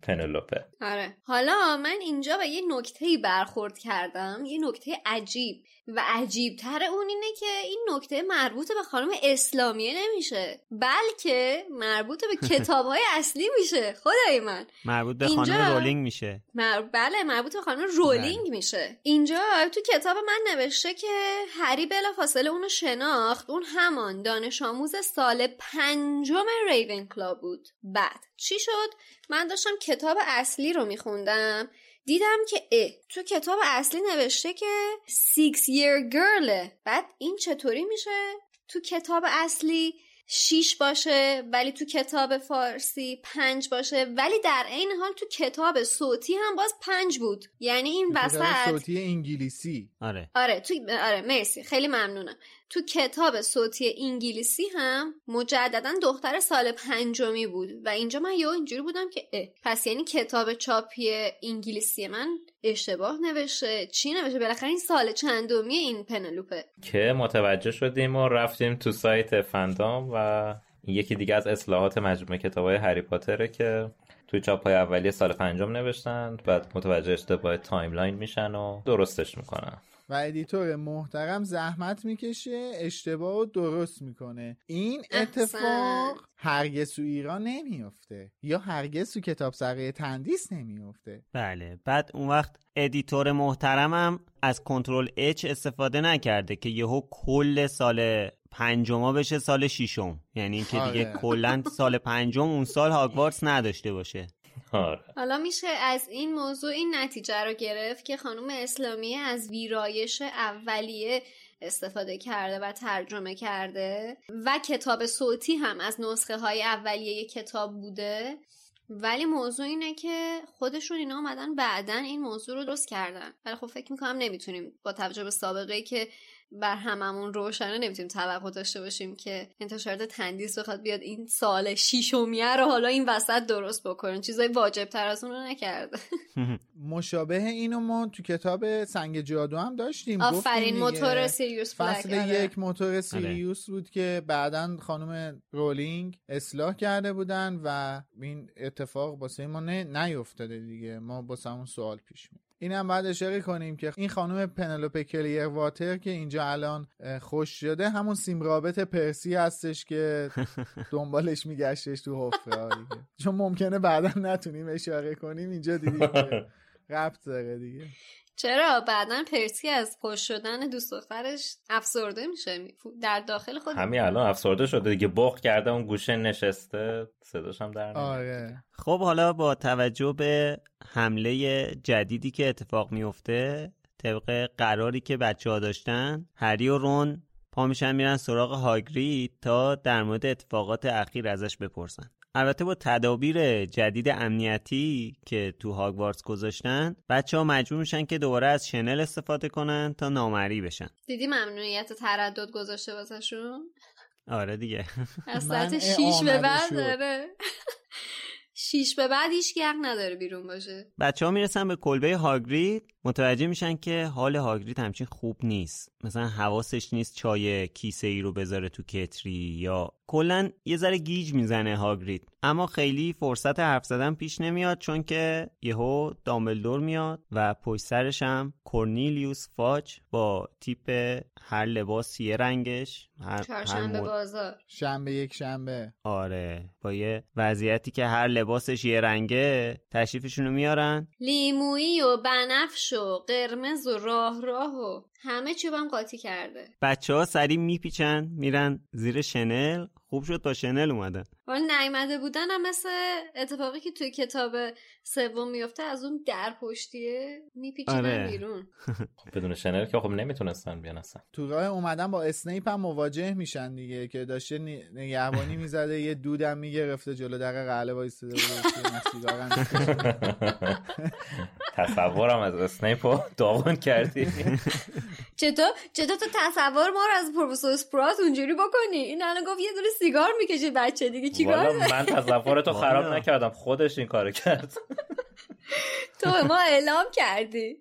پنلوپه. آره. حالا من اینجا به یه نکته برخورد کردم یه نکته عجیب. و عجیب تر اون اینه که این نکته مربوط به خانم اسلامیه نمیشه بلکه مربوط به کتاب های اصلی میشه خدای من. مربوط به خانم رولینگ میشه. مر... بله مربوط به خانم رولینگ بله. میشه. اینجا تو کتاب من نوشته که هری بلا فاصله اونو شناخت اون همان دانش آموز سال پنجم ریونکلا بود. بعد چی شد؟ من داشتم کتاب اصلی رو میخوندم. دیدم که اه تو کتاب اصلی نوشته که six year girl بعد این چطوری میشه؟ تو کتاب اصلی شیش باشه ولی تو کتاب فارسی پنج باشه ولی در این حال تو کتاب صوتی هم باز پنج بود. یعنی این وسط صوتی انگلیسی. آره. آره تو آره مرسی خیلی ممنونم. تو کتاب صوتی انگلیسی هم مجددا دختر سال پنجمی بود و اینجا من یه اینجوری بودم که اه. پس یعنی کتاب چاپی انگلیسی من اشتباه نوشته چی نوشته بالاخره این سال چندمی این پنلوپه که متوجه شدیم و رفتیم تو سایت فندام و یکی دیگه از اصلاحات مجموعه کتاب های هری پاتره که توی چاپ های اولیه سال پنجم نوشتن بعد متوجه اشتباه timeline میشن و درستش می‌کنن و editor محترم زحمت می‌کشه اشتباه رو درست می‌کنه. این اتفاق هرگز تو ایران نمیافته یا هرگز تو کتاب صفحه تندیس نمیافته. بله بعد اون وقت editor محترمم از control H استفاده نکرده که یهو کل سال پنجما بشه سال ششم. یعنی که دیگه آره. کلا سال پنجم اون سال هاگوارتس نداشته باشه. آره. حالا میشه از این موضوع این نتیجه رو گرفت که خانم اسلامی از ویرایش اولیه استفاده کرده و ترجمه کرده و کتاب صوتی هم از نسخه های اولیه کتاب بوده. ولی موضوع اینه که خودشون اینا آمدن بعدا این موضوع رو درست کردن. ولی خب فکر می‌کنم نمی‌تونیم با توجه به سابقه که بر هممون روشنه نمی‌تونیم توقع داشته باشیم که انتشارات تندیس بخواد بیاد این سال شیشمیه رو حالا این وسط درست بکنن چیزای واجب تر از اون رو نکرده مشابه اینو ما تو کتاب سنگ جادو هم داشتیم. آفرین. موتور سیریوس فصل آره. یک موتور سیریوس بود که بعدا خانم رولینگ اصلاح کرده بودن و این اتفاق واسه ما نه نیفتاده دیگه. ما واسه همون سوال پیش می این هم باید اشاره کنیم که این خانم پنلوپه کلیر واتر که اینجا الان خوش شده همون سیم رابط پرسی هستش که دنبالش میگشتش تو حفره چون ممکنه بعدا نتونیم اشاره کنیم اینجا دیدیم ربط داره دیگه. چرا؟ بعدا پرسی از خوش شدن دوست دخترش افسرده میشه. در داخل خود همین الان افسرده شده دیگه. بخ کرده اون گوشه نشسته. صداش هم در نمیاد. آره. خب حالا با توجه به حمله جدیدی که اتفاق میفته طبق قراری که بچه ها داشتن هری و رون پا میشن میرن سراغ هاگرید تا در مورد اتفاقات اخیر ازش بپرسن. البته با تدابیر جدید امنیتی که تو هاگوارتس گذاشتن بچه ها مجبور میشن که دوباره از شنل استفاده کنن تا نامری بشن. دیدی ممنوعیت تردد گذاشته واسهشون؟ آره دیگه. از ساعت شیش به بعد. داره شیش به بعد هیچ نداره بیرون باشه. بچه ها می‌رسن به کلبه هاگرید. متوجه میشن که حال هاگرید همچین خوب نیست. مثلا حواسش نیست چای کیسه ای رو بذاره تو کتری یا کلا یه ذره گیج می‌زنه هاگرید اما خیلی فرصت حرف زدن پیش نمیاد چون که یهو دامبلدور میاد و پشت سرش هم کورنیلیوس فاچ با تیپ هر لباس یه رنگش هر, چهارشنبه مد- بازار. شنبه یک شنبه. آره. با یه وضعیتی که هر لباسش یه رنگه تشریفشونو میارن. لیمویی و بنفش و قرمز و راه راه و همه هم قاطی کرده. بچه ها سریع میپیچن میرن زیر شنل. خوب شد با شنل اومدن ولی نیامده بودن هم مثل اتفاقی که توی کتاب سوم میفته از اون در پشتیه میپیچیدن آره. بیرون. خب بدون شنل که خب نمی‌تونستن بیان اصلا. تو راه اومدن با اسنیپ هم مواجه میشن دیگه که داشته نی- نگهبانی می‌زده یه دودم می‌گرفته جلو در قله وایستاده بود. تصورم از اسنیپ رو داغون کردی. چطور؟ چطور تو تصور ما رو از پروفسور اسپرات اونجوری بکنی؟ این الان گفت یه دونه سیگار می‌کشه بچه دیگه. چیکار؟ من تصورتو خراب والا. نکردم. خودش این کارو کرد. تو ما اعلام کردی.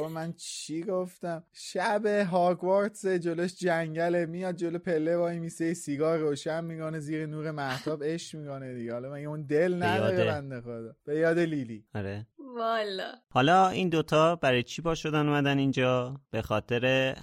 آه من چی گفتم؟ شب هاگوارتس جلوش جنگله. میاد جلو پله وای میسه سیگار روشن میگانه زیر نور محتاب اش میگانه دیگه. حالا من اون دل نداره. بنده خدا؟ به یاد لیلی. آره. والا. حالا این دوتا برای چی پا شدن اومدن اینجا؟ به خاطر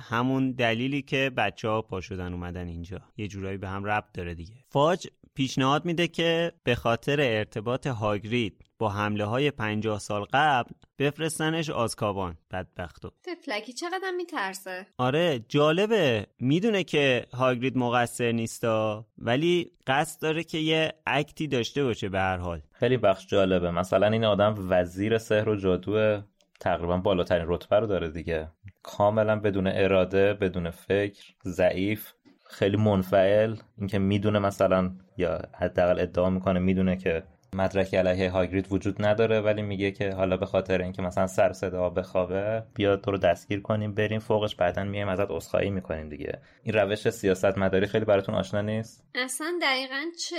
همون دلیلی که بچه ها پا شدن اومدن اینجا. یه جورایی به هم ربط داره دیگه. فاج پیشنهاد میده که به خاطر ارتباط هاگرید با حمله های پنجاه سال قبل بفرستنش آزکابان بدبختو. تفلکی چقدر میترسه؟ آره جالبه. می‌دونه که هاگرید مقصر نیستا ولی قصد داره که یه اکتی داشته باشه به هر حال. خیلی بخش جالبه. مثلا این آدم وزیر سحر و جادو تقریبا بالاترین رتبه رو داره دیگه. کاملا بدون اراده بدون فکر ضعیف خیلی منفعل. اینکه می‌دونه مثلا یا حداقل ادعا می‌کنه می‌دونه که مدرک علیه هاگرید وجود نداره ولی میگه که حالا به خاطر اینکه مثلا سر صدا بخوابه بیا تو رو دستگیر کنیم بریم فوقش بعدا میایم ازت عذرخواهی می‌کنیم دیگه. این روش سیاست مداری خیلی براتون آشنا نیست؟ اصلا دقیقا چه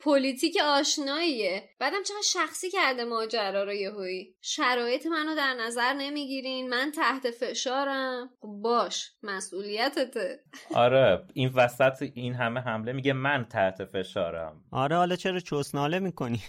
پلیتیک آشناییه. بعدم چقدر شخصی کرده ماجرا رو یهویی. شرایط منو در نظر نمی‌گیرین. من تحت فشارم. خب باش مسئولیتته. آره این وسط این همه حمله میگه من تحت فشارم. آره حالا چرا چسناله می‌کنی؟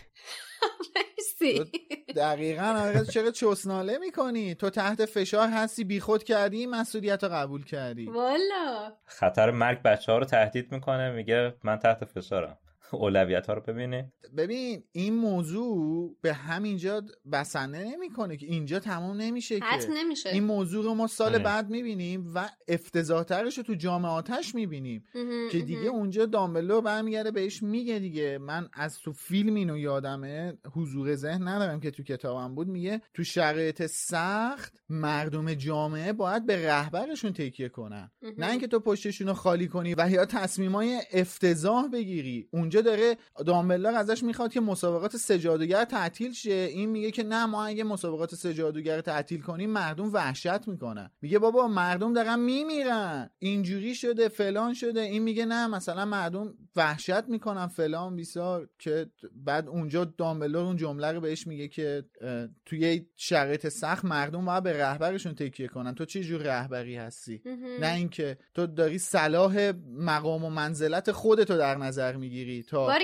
مرسی. دقیقا آره چرا چسناله می‌کنی؟ تو تحت فشار هستی بیخود کردی این مسئولیت رو قبول کردی. والا. خطر مرگ بچه ها رو تهدید می‌کنه میگه من تحت فشارم. اولویت ها رو ببینی ببین این موضوع به همینجا بسنده نمی‌کنه که اینجا تمام نمیشه که. نمیشه. این موضوع رو ما سال آره. بعد می‌بینیم و افتضاحترش رو تو جام آتش می‌بینیم که دیگه. اونجا دامبلو برمیگرده بهش میگه دیگه. من از تو فیلم اینو یادمه حضور ذهن ندارم که تو کتابم بود. میگه تو شرایط سخت مردم جامعه باید به رهبرشون تکیه کنن. نه اینکه تو پشتشون رو خالی کنی و یا تصمیمای افتضاح بگیری. اونجا داره دامبلر ازش می‌خواد که مسابقات سجادوگر تعطیل شه. این میگه که نه ما اگه مسابقات سجادوگر تعطیل کنیم مردم وحشت می‌کنن. میگه بابا مردم دارن میمیرن. اینجوری شده فلان شده. این میگه نه مثلا مردم وحشت می‌کنن. فلان بیسار که بعد اونجا دامبلور اون جمله رو بهش میگه که توی شرایط سخت مردم باید به رهبرشون تکیه کنن. تو چه جور رهبری هستی. نه اینکه تو داری صلاح مقام و منزلت خودتو در نظر می‌گیری. تا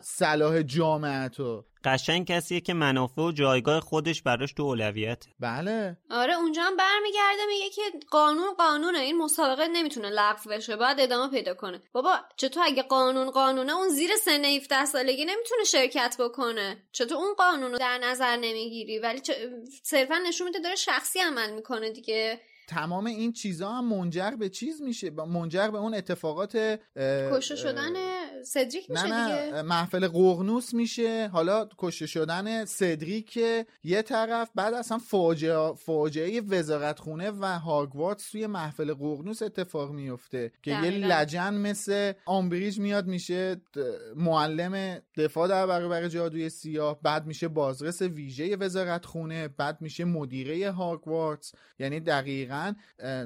صلاح جامعه تو. قشنگ کسیه که منافع و جایگاه خودش براش تو اولویت بله. آره اونجا هم برمیگرده میگه که قانون قانونه. این مسابقه نمی‌تونه لغو بشه باید ادامه پیدا کنه. بابا چطور اگه قانون قانونه اون زیر سن 17 سالگی نمی‌تونه شرکت بکنه؟ چطور اون قانون رو در نظر نمی‌گیری؟ ولی چ... صرفا نشون میده داره شخصی عمل می‌کنه دیگه. تمام این چیزا هم منجر به چیز میشه؟ منجر به اون اتفاقات کشته شدن سدریک نه میشه نه دیگه؟ محفل قرنوس میشه. حالا کشته شدن سدریک یه طرف بعد اصلا فاجعه فاجعه وزارت خونه و هاگوارتس توی محفل قرنوس اتفاق میفته که یه. لجن مثل آمبریج میاد میشه معلم دفاع در برابر جادوی سیاه بعد میشه بازرس ویژه وزارت خونه بعد میشه مدیره هاگوارتس یعنی دقیقا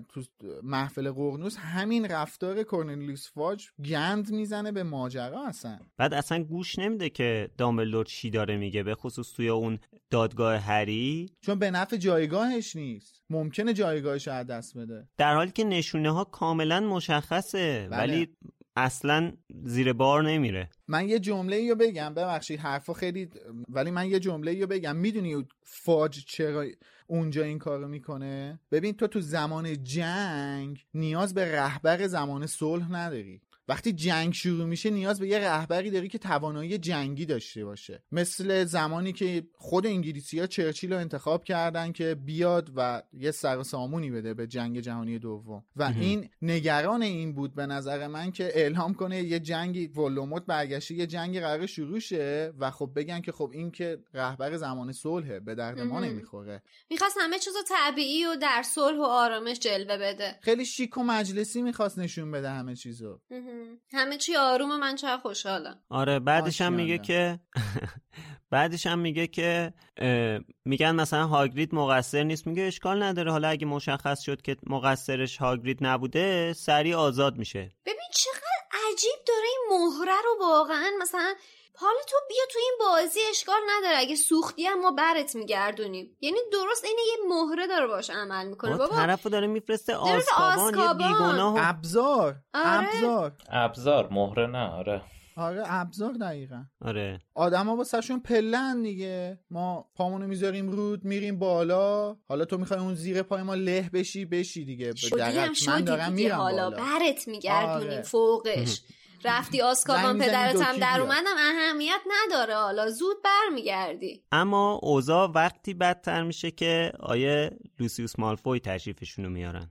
تو محفل قرنوس همین رفتار کورنلیوس فاج گند می‌زنه به ماجرا اصلا بعد اصلا گوش نمیده که دامبلدور چی داره میگه به خصوص توی اون دادگاه هری. چون به نفع جایگاهش نیست. ممکنه جایگاهش از دست بده. در حالی که نشونه ها کاملا مشخصه بله. ولی اصلا زیر بار نمیره. من یه جمله رو بگم. ببخشید حرفا خیلی ولی من یه جمله رو بگم. می‌دونی فاج چرا اونجا این کارو می‌کنه؟ ببین تو تو زمان جنگ نیاز به رهبر زمان صلح نداری. وقتی جنگ شروع میشه نیاز به یه رهبری داری که توانایی جنگی داشته باشه. مثل زمانی که خود انگلیسی ها چرچیل رو انتخاب کردن که بیاد و یه سر و سامونی بده به جنگ جهانی دوم. و این نگران این بود به نظر من که اعلام کنه یه جنگی ولوموت برگشته یه جنگی قرار شروع شه و خب بگن که خب این که رهبر زمان صلحه به درد ما. نمی‌خوره. می‌خواست همه چیزو طبیعی و در صلح و آرامش جلوه بده. خیلی شیک و مجلسی می‌خواست نشون بده همه چیزو. همه چی آرومه من چقدر خوشحالم. آره بعدش هم میگه ماشاءالله. که بعدش هم میگه که میگن مثلا هاگرید مقصر نیست. میگه اشکال نداره. حالا اگه مشخص شد که مقصرش هاگرید نبوده سریع آزاد میشه. ببین چقدر عجیب داره این مهره رو واقعا. مثلا حالا تو بیا تو این بازی اشکال نداره. اگه سوختی هم ما برت میگردونیم. یعنی درست اینه یه مهره داره باش عمل می‌کنه. با بابا طرفو داره میفرسته آسکابان یه آزکابان. بیگناه و- ابزار آره. ابزار. ابزار مهره نه آره. آره ابزار دقیقا. آره. آدما واسهشون پلن دیگه. ما پامونو می‌ذاریم رود میریم بالا. حالا تو می‌خوای اون زیر پای ما له بشی بشی دیگه. به شدی دیگه. میرم حالا بالا. برت میگردونیم آره. فوقش. رفتی آسکابان پدرت هم در. اومدم اهمیت نداره. حالا زود برمیگردی. اما اوضاع وقتی بدتر میشه که آیه لوسیوس مالفوی تشریفشونو میارن.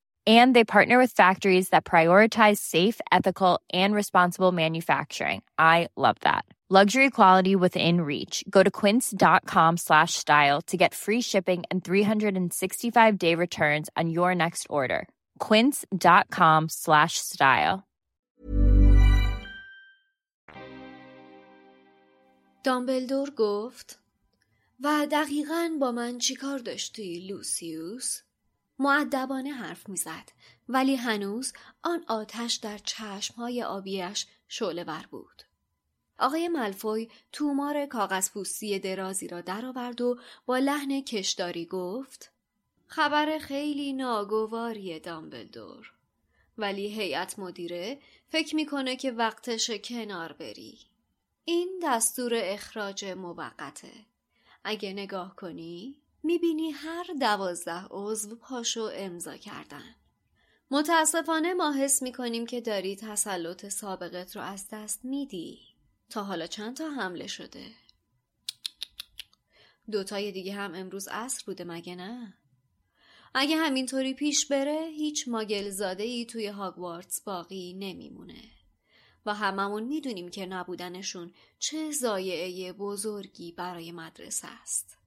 And they partner with factories that prioritize safe, ethical, and responsible manufacturing. I love that. Luxury quality within reach. Go to quince.com slash style to get free shipping and 365 day returns on your next order. Quince.com slash style. دامبلدور گفت و دقیقا با من چیکار داشتی لوسیوس؟ معدبانه حرف می‌زد. ولی هنوز آن آتش در چشمهای آبیش شعله ور بود. آقای ملفوی تومار کاغذ پوستی درازی را درآورد و با لحن کشداری گفت خبر خیلی ناگواری دامبلدور. ولی هیئت مدیره فکر می‌کنه که وقتش کنار بری. این دستور اخراج موقته. اگه نگاه کنی می‌بینی هر دوازده عضو پاشو امضا کردن. متاسفانه ما حس می‌کنیم که داری تسلط سابقت رو از دست میدی. تا حالا چند تا حمله شده؟ دوتای دیگه هم امروز عصر بوده مگه نه؟ اگه همینطوری پیش بره هیچ ماگل زاده ای توی هاگوارتس باقی نمیمونه. و هممون می‌دونیم که نبودنشون چه زایعه بزرگی برای مدرسه است.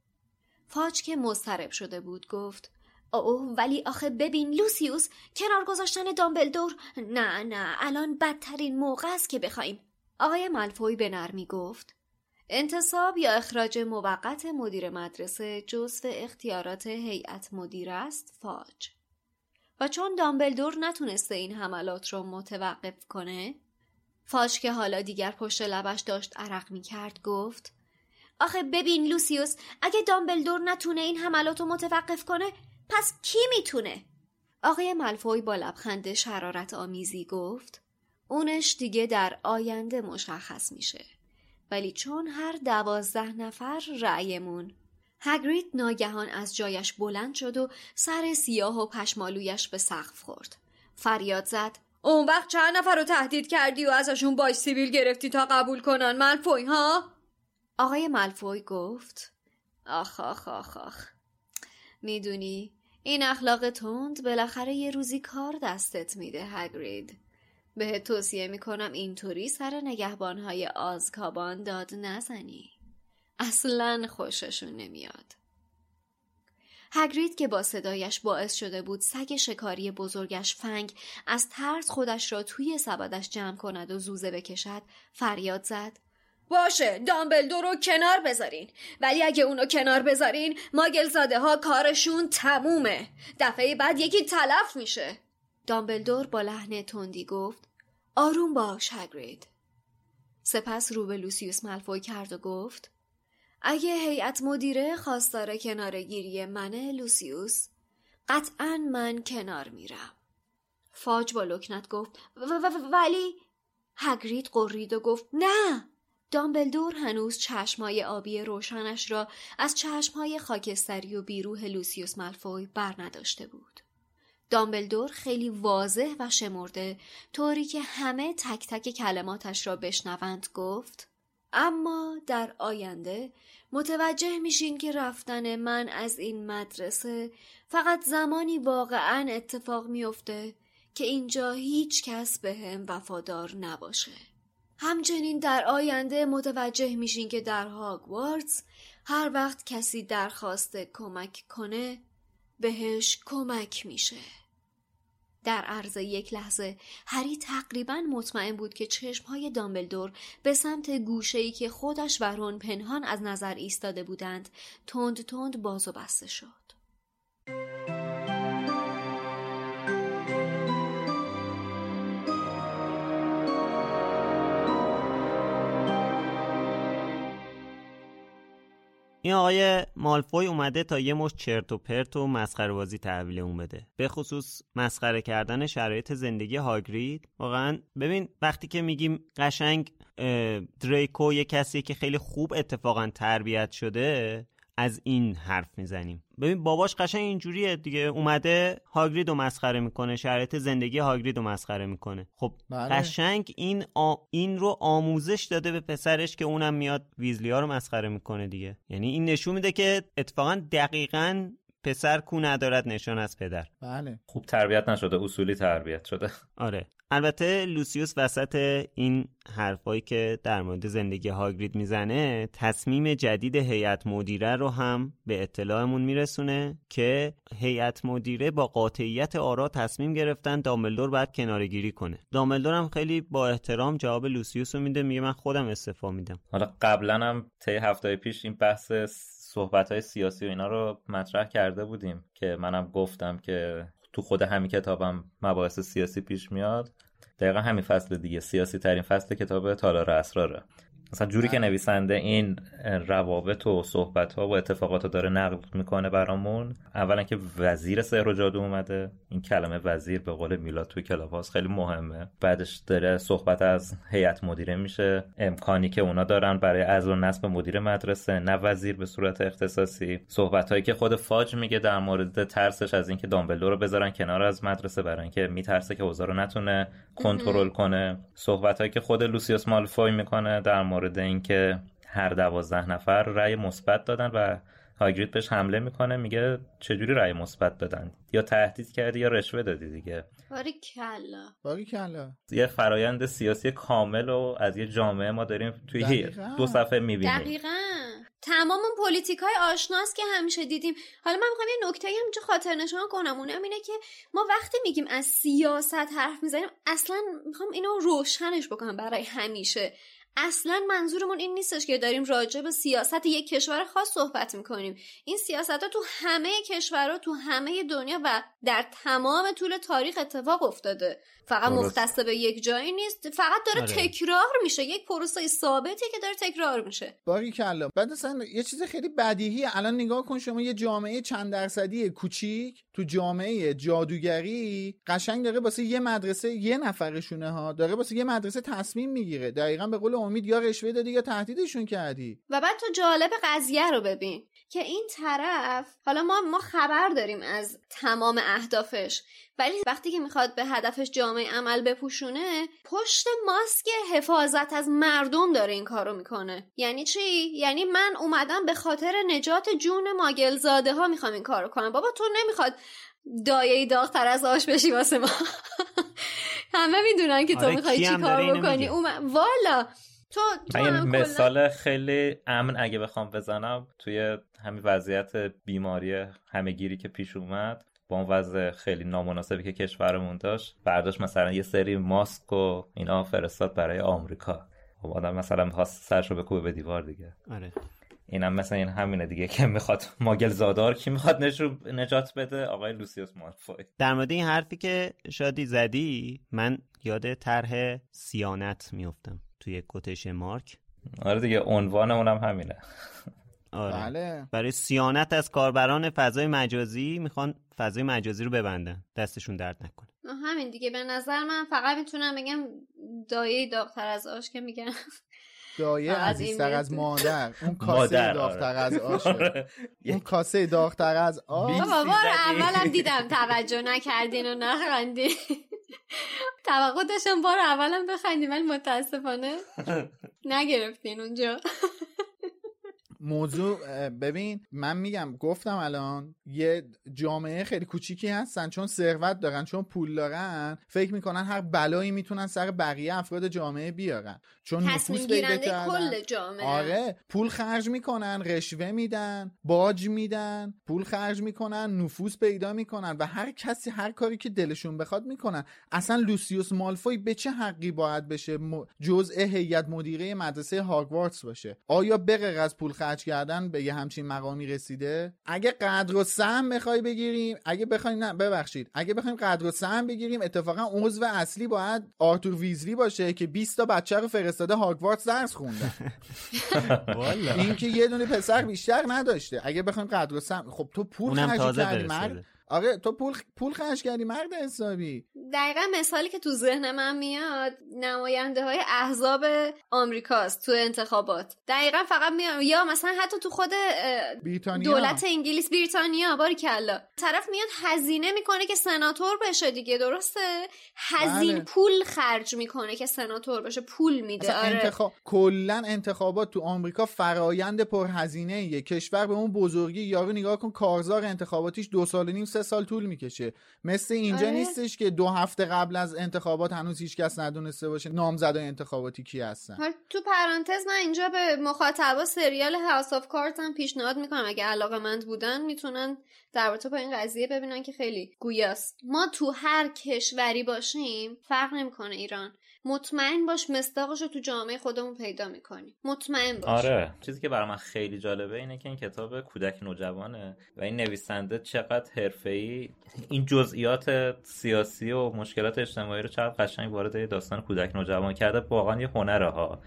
فاج که مضطرب شده بود گفت اوه ولی آخه ببین لوسیوس کنار گذاشتن دامبلدور؟ نه نه الان بدترین موقع است که بخوایم. آقای ملفوی به نرمی گفت انتصاب یا اخراج موقت مدیر مدرسه جزو اختیارات هیئت مدیر است فاج. و چون دامبلدور نتونسته این حملات رو متوقف کنه؟ فاج که حالا دیگر پشت لبش داشت عرق می کرد گفت آخه ببین لوسیوس اگه دامبلدور نتونه این حملات رو متوقف کنه پس کی می‌تونه؟ آقای ملفوی با لبخند شرارت آمیزی گفت اونش دیگه در آینده مشخص میشه ولی چون هر دوازده نفر رأیمون هگرید ناگهان از جایش بلند شد و سر سیاه و پشمالویش به سقف خورد فریاد زد اون وقت چند نفر رو تهدید کردی و ازشون باش سیبیل گرفتی تا قبول کنن ملفوی ها؟ آقای ملفوی گفت آخ آخ آخ آخ. می‌دونی این اخلاق تند بالاخره یه روزی کار دستت میده هگرید. بهت توصیه می‌کنم اینطوری سر نگهبانهای آزکابان داد نزنی. اصلا خوششون نمیاد. هگرید که با صدایش باعث شده بود سگ شکاری بزرگش فنگ از ترس خودش را توی سبدش جمع کند و زوزه بکشد فریاد زد. باشه دامبلدور رو کنار بذارین. ولی اگه اونو کنار بذارین ماگلزاده ها کارشون تمومه. دفعه بعد یکی تلف میشه. دامبلدور با لحن تندی گفت آروم باش هگرید. سپس رو به لوسیوس ملفوی کرد و گفت اگه هیئت مدیره خواستار کنار گیری منه لوسیوس قطعا من کنار میرم. فاج با لکنت گفت ولی؟ هگرید قرید و گفت نه! دامبلدور هنوز چشمای آبی روشنش را از چشمهای خاکستری و بیروح لوسیوس ملفوی بر نداشته بود. دامبلدور خیلی واضح و شمرده طوری که همه تک تک کلماتش را بشنوند گفت اما در آینده متوجه میشین که رفتن من از این مدرسه فقط زمانی واقعا اتفاق میافته که اینجا هیچ کس به هم وفادار نباشه. همچنین در آینده متوجه میشین که در هاگوارتس هر وقت کسی درخواست کمک کنه بهش کمک میشه. در عرض یک لحظه هری تقریبا مطمئن بود که چشمهای دامبلدور به سمت گوشه‌ای که خودش و رون پنهان از نظر ایستاده بودند تند تند باز و بسته شد. این آقای مالفوی اومده تا یه مش چرت و پرت و مسخره بازی تحویل اون بده. به خصوص مسخره کردن شرایط زندگی هاگرید. واقعا ببین وقتی که میگیم قشنگ دریکو یه کسی که خیلی خوب اتفاقا تربیت شده از این حرف می‌زنیم. ببین باباش قشنگ اینجوریه دیگه. اومده هاگرید رو مسخره می‌کنه. شرایط زندگی هاگرید رو مسخره می‌کنه. خب بله. قشنگ این آ... این رو آموزش داده به پسرش که اونم میاد ویزلی ها رو مسخره می‌کنه دیگه. یعنی این نشون میده که اتفاقا دقیقا پسر کو ندارد نشان از پدر. بله. خوب تربیت نشده. اصولی تربیت شده. آره. البته لوسیوس وسط این حرفایی که در مورد زندگی هاگرید می‌زنه تصمیم جدید هیئت مدیره رو هم به اطلاعمون میرسونه که هیئت مدیره با قاطعیت آرا تصمیم گرفتن دامبلدور باید کنارگیری کنه. دامبلدور هم خیلی با احترام جواب لوسیوس رو میده میگه من خودم استعفا میدم. حالا قبلا هم طی هفته پیش این بحث صحبت های سیاسی و اینا رو مطرح کرده بودیم که منم گفتم که تو خود همین کتابم مباحث سیاسی پیش میاد. دقیقا همین فصل دیگه. سیاسی ترین فصل کتاب تالار اسراره. مثلا جوری که نویسنده این روابط و صحبت ها و اتفاقات رو داره نقل می‌کنه برامون اولا که وزیر سحر و جادو اومده. این کلمه وزیر به قول میلاد توی کلاب خیلی مهمه. بعدش داره صحبت از هیئت مدیره میشه. امکانی که اونا دارن برای عزل و نصب مدیر مدرسه نه وزیر به صورت اختصاصی. صحبت هایی که خود فاج میگه در مورد ترسش از اینکه دامبلدور رو بذارن کنار از مدرسه برای اینکه میترسه که اوضاع رو نتونه کنترل کنه. صحبت هایی که خود لوسیوس مالفوی می‌کنه در مورد اینکه هر دوازده نفر رأی مثبت دادن و هاگرید بهش حمله می‌کنه میگه چجوری رأی مثبت دادن؟ یا تهدید کردی یا رشوه دادی دیگه. باریکلا. باریکلا. یه فرایند سیاسی کامل و از یه جامعه ما داریم توی دقیقاً. دو صفحه می‌بینیم. دقیقا. تمام پلیتیک های آشناس که همیشه دیدیم. حالا من می‌خوام یه نکته هم اینجا خاطر نشان کنم. اونم اینه که ما وقتی میگیم از سیاست حرف می‌زنیم اصلا می‌خوام اینو روشنش بکنم برای همیشه. اصلا منظورمون این نیستش که داریم راجع به سیاست یک کشور خاص صحبت می‌کنیم. این سیاست ها تو همه کشورها تو همه دنیا و در تمام طول تاریخ اتفاق افتاده. فقط. مختص به یک جایی نیست. فقط داره آره. تکرار میشه. یک پروسه ثابتی که داره تکرار میشه. باری کلا بعد اصلا یه چیز خیلی بدیهی الان نگاه کن شما یه جامعه چند درصدی کوچیک. تو جامعه جادوگری قشنگ داره واسه یه مدرسه یه نفرشونه ها داره واسه یه مدرسه تصمیم می‌گیره. دقیقا به قول امید یا رشوه دادی یا تهدیدشون کردی. و بعد تو جالب قضیه رو ببین. که این طرف حالا ما ما خبر داریم از تمام اهدافش ولی وقتی که می‌خواد به هدفش جامعه عمل بپوشونه پشت ماسک حفاظت از مردم داره این کارو می‌کنه. یعنی چی؟ یعنی من اومدم به خاطر نجات جون ماگلزاده ها می‌خوام این کارو کنم. بابا تو نمی‌خواد دایه داغتر از آش بشی واسه ما. همه می‌دونن که تو آره، می‌خوای چی کار بکنی. والا. تو تو من مثال خیلی امن اگه بخوام بزنم توی همین وضعیت بیماری همهگیری که پیش اومد با اون وضع خیلی نامناسبی که کشورمون داشت برداشت مثلا یه سری ماسک و اینا فرستاد برای آمریکا. خب آدم مثلا می‌خواست سرش رو بکوبه به دیوار دیگه. آره. اینم مثلا این همینه دیگه که می‌خواد ماگل زادار کی می‌خواد نجات بده؟ آقای لوسیوس مالفوی. در مورد این حرفی که شادی زدی من یاد طرح سیانت میفتم توی کوتش مارک؟ آره دیگه عنوانمون هم همینه. آره. بله. برای سیانت از کاربران فضای مجازی می‌خوان فضای مجازی رو ببندن. دستشون درد نکنه. همین دیگه. به نظر من فقط می‌تونم بگم دایه داغتر از آش که میگن. دایه عزیزتر از. مادر. اون کاسه داغتر آره. از آشه. اون کاسه داغتر از آش. بابا بار. اولم دیدم توجه نکردین و نخندین. توقع داشتم بار اولم بخندین ولی متاسفانه نگرفتین اونجا. موضوع ببین من میگم گفتم الان یه جامعه خیلی کوچیکی هستن چون ثروت دارن چون پول دارن فکر می‌کنن هر بلایی می‌تونن سر بقیه افراد جامعه بیارن. چون نفوذ پیدا کردن. کل جامعه. آره پول خرج می‌کنن رشوه میدن باج میدن پول خرج می‌کنن نفوذ پیدا می‌کنن و هر کسی هر کاری که دلشون بخواد می‌کنن. اصلا لوسیوس مالفوی به چه حقی باید بشه جزء هیئت مدیره مدرسه هاگوارتس باشه؟ آیا به غیر از پول خرج کردن به یه همچین مقامی رسیده. اگه قدر و سهم بخوای بگیریم اگه بخوایم نه ببخشید. اگه بخوایم قدر و سهم بگیریم اتفاقا عضو اصلی باید آرتور ویزلی باشه که 20 تا بچه رو فرستاده هاگوارتس درس خوندن این که یه دونه پسر بیشتر نداشته. اگه بخوایم قدر و سهم خب تو پول خرج کردی مرد آره تو پول پول خرج کردی مرد حسابی. دقیقا مثالی که تو ذهن من میاد نماینده های احزاب آمریکاست تو انتخابات. دقیقا فقط میاد یا مثلا حتی تو خود بریتانیا. دولت انگلیس بریتانیا باری کلا طرف میاد هزینه می‌کنه که سناتور بشه دیگه درسته؟ هزین بله. پول خرج می‌کنه که سناتور بشه پول میده آره. انتخاب کلا انتخابات تو آمریکا فرایند پرهزینه ایه کشور به اون بزرگی یارو نگاه کن کارزار انتخاباتیش دو سال نیم سه سال طول می‌کشه. مثل اینجا آره. نیستش که دو هفته قبل از انتخابات هنوز هیچ کس ندونسته باشه نامزدای انتخاباتی کی هستن. تو پرانتز من اینجا به مخاطبا سریال هاوس آف کارت هم پیشنهاد می‌کنم. اگه علاقه مند بودن می‌تونن در رابطه با این قضیه ببینن که خیلی گویاست. ما تو هر کشوری باشیم فرق نمی‌کنه ایران. مطمئن باش مستاقش رو تو جامعه خودمون پیدا می‌کنیم مطمئن باش. آره. چیزی که برای من خیلی جالبه اینه که این کتاب کودک نوجوانه و این نویسنده چقدر حرفه‌ای این جزئیات سیاسی و مشکلات اجتماعی رو چقدر قشنگ وارد داستان کودک نوجوان کرده واقعا یه هنره ها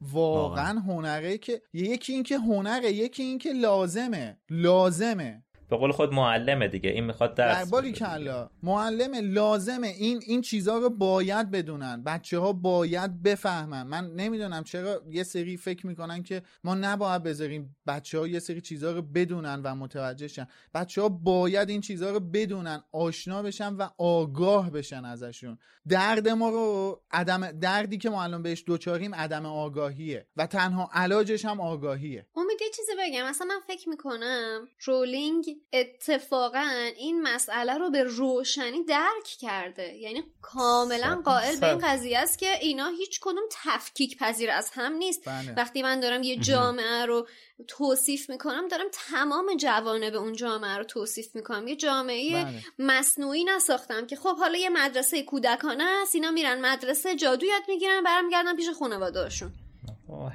واقعا هنره که یکی این که هنره یکی این که لازمه. لازمه. به قول خود معلمه دیگه. این می‌خواد درس باری. کلا معلم لازمه این این چیزها رو باید بدونن. بچه ها باید بفهمن. من نمی‌دونم چرا یه سری فکر می‌کنن که ما نباید بذاریم بچه ها یه سری چیزها رو بدونن و متوجه شن. بچه ها باید این چیزها رو بدونن آشنا بشن و آگاه بشن ازشون. درد ما رو عدم دردی که ما الان بهش دوچاریم عدم آگاهیه و تنها علاجش هم آگاهیه. امید یه چیزی بگم. مثلا من فکر می‌کنم رولینگ اتفاقا این مسئله رو به روشنی درک کرده. یعنی کاملا قائل به این قضیه است که اینا هیچ کدوم تفکیک پذیر از هم نیست. بله. وقتی من دارم یه جامعه رو توصیف می‌کنم دارم تمام جوانب اون جامعه رو توصیف می‌کنم. یه جامعه بله. مصنوعی نساختم که خب حالا یه مدرسه کودکانه است اینا میرن مدرسه جادو یاد می‌گیرن برمیگردن پیش خانواده‌هاشون.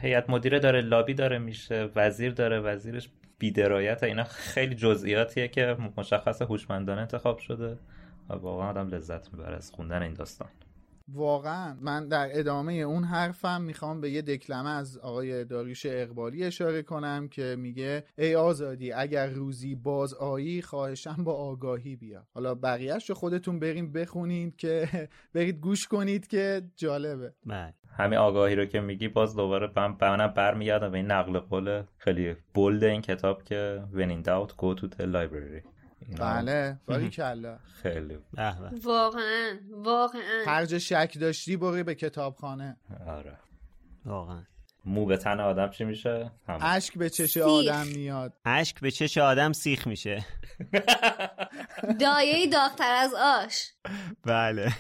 هیئت مدیره داره لابی داره میشه وزیر داره وزیرش بیدرایت اینا خیلی جزئیاتیه که مشخص هوشمندانه انتخاب شده و واقعا آدم لذت می‌بره از خوندن این داستان. واقعا من در ادامه اون حرفم می‌خوام به یه دکلمه از آقای داریوش اقبالی اشاره کنم که میگه ای آزادی اگر روزی باز آیی خواهشم با آگاهی بیا. حالا بقیهش رو خودتون بریم بخونید که برید گوش کنید که جالبه. بله. همین آگاهی رو که میگی باز دوباره من به منم برمیگردم. به این نقل قول خیلی بولد این کتاب که when in doubt go to the library. بله. باری کلا. خیلی. به به. واقعا واقعا. هر جا شک داشتی برو به کتابخانه. آره. واقعا. مو به تن آدم چی میشه؟ هم. اشک به چش آدم میاد. اشک به چش آدم سیخ میشه. دایه داغتر از آش. بله.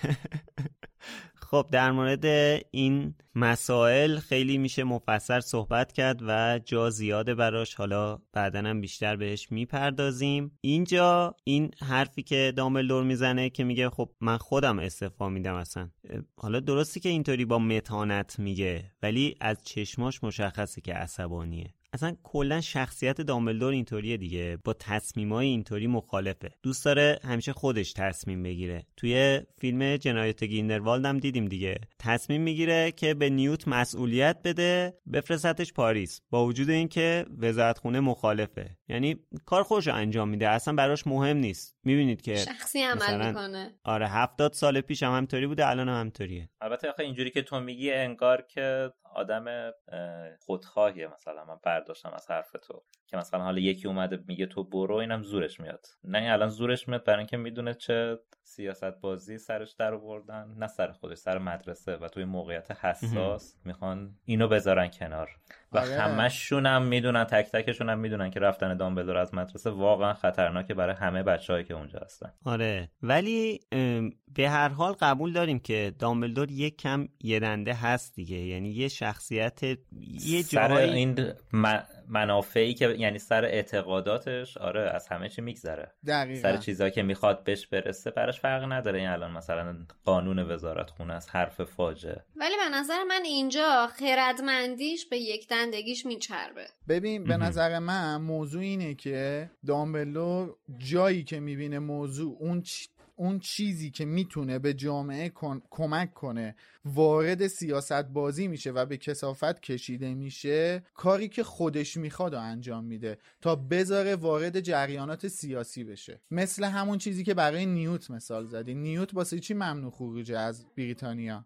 خب در مورد این مسائل خیلی میشه مفصل صحبت کرد و جا زیاده براش. حالا بعدا هم بیشتر بهش می‌پردازیم. اینجا این حرفی که دامبلدور می‌زنه که میگه خب من خودم استعفا میدم اصلا. حالا درستی که اینطوری با متانت میگه ولی از چشماش مشخصه که عصبانیه. اصلا کلا شخصیت دامبلدور اینطوریه دیگه. با تصمیمای اینطوری مخالفه. دوست داره همیشه خودش تصمیم بگیره. توی فیلم جنایت گیندروالد هم دیدیم دیگه. تصمیم می‌گیره که به نیوت مسئولیت بده بفرستتش پاریس. با وجود اینکه وزارتخونه مخالفه. یعنی کار خوش رو انجام میده. اصلا براش مهم نیست. می‌بینید که شخصی عمل مثلا- می‌کنه. آره هفتاد سال پیش هم همطوری بوده الان هم همطوریه. البته آخه اینجوری که تو میگی انگار که آدم اه، خودخواهیه مثلا. من برداشتم از حرف تو. که مثلا حالا یکی اومده میگه تو برو اینم زورش میاد. نه این الان زورش میاد برای اینکه می‌دونه چه سیاست بازی سرش در آوردن نه سر خودش سر مدرسه و توی موقعیت حساس می‌خوان اینو بذارن کنار. و آره. همشون هم می‌دونن تک تکشون هم می‌دونن که رفتن دامبلدور از مدرسه واقعا خطرناکه برای همه بچههایی که اونجا هستن. آره. ولی به هر حال قبول داریم که دامبلدور یک کم یه هست دیگه. یعنی یه شخصیت یه سر جایی این منافعی که یعنی سر اعتقاداتش آره از همه چی میگذره. دقیقا. سر چیزایی که می‌خواد بهش برسه براش فرق نداره. این الان مثلا قانون وزارت خونه از حرف فاجعه. ولی به نظر من اینجا خردمندیش به یک دندگیش میچربه. ببین به نظر من موضوع اینه که دامبلور جایی که می‌بینه موضوع اون اون چیزی که می‌تونه به جامعه کمک کنه وارد سیاست بازی میشه و به کسافت کشیده میشه کاری که خودش می‌خواد و انجام میده تا بذاره وارد جریانات سیاسی بشه. مثل همون چیزی که برای نیوت مثال زدی. نیوت واسه چی ممنوع خروجه از بریتانیا؟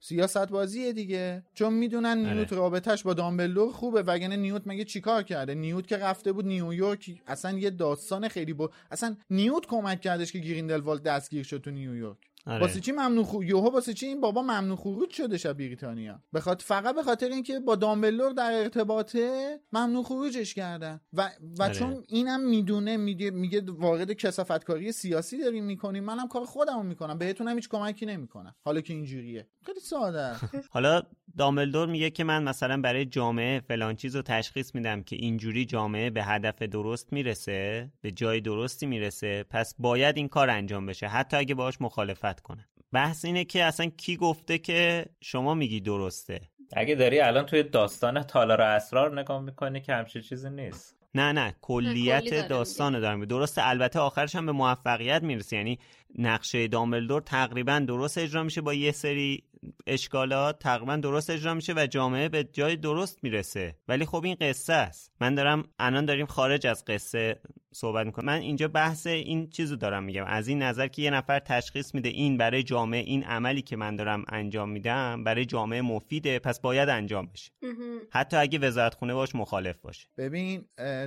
سیاست بازیه دیگه. چون می‌دونن آره. نیوت رابطش با دامبلور خوبه. وگرنه نیوت مگه چیکار کرده؟ نیوت که رفته بود نیویورک اصلا یه داستان خیلی بود اصلا نیوت کمک کردش که گریندلوالد دستگیر شد تو نیویورک. آره. واسه چی ممنوع خو... یوها واسه چی این بابا ممنوع خروج شده شب بریتانیا؟ بخاطر فقط به خاطر اینکه با دامبلور در ارتباطه ممنوع خروجش کردن. و و آره. چون اینم می‌دونه میگه میگه وارد کسافتکاری سیاسی داریم می‌کنیم. منم کار خودمو می‌کنم. بهتونم هیچ کمکی نمی‌کنم. حالا که اینجوریه. خیلی ساده. حالا دامبلدور میگه که من مثلا برای جامعه فلان چیز رو تشخیص میدم که اینجوری جامعه به هدف درست می‌رسه به جای درستی می‌رسه پس باید این کار انجام بشه. حتی اگه باهاش مخالفت کنه. بحث اینه که اصلا کی گفته که شما میگی درسته. اگه داری الان توی داستان تالار اسرار نگاه می‌کنی که همچین چیزی نیست. نه نه نه، کلی کلیت داستان رو دارم درسته البته آخرش هم به موفقیت می‌رسه یعنی نقشه دامبلدور تقریبا درست اجرا میشه با یه سری اشکالات تقریبا درست اجرا میشه و جامعه به جای درست می‌رسه. ولی خب این قصه است. من دارم الان داریم خارج از قصه صحبت می‌کنم. من اینجا بحث این چیزو دارم میگم. از این نظر که یه نفر تشخیص میده این برای جامعه این عملی که من دارم انجام میدم برای جامعه مفیده پس باید انجام بشه. حتی اگه وزارت خونه باش مخالف باشه. ببین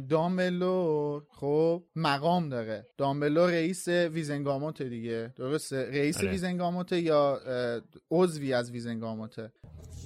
دامبلور خب مقام داره. دامبلور رئیس ویزنگاموت دیگه. درسته؟ رئیس آره. ویزنگاموت یا عضوی از ویزنگاموته؟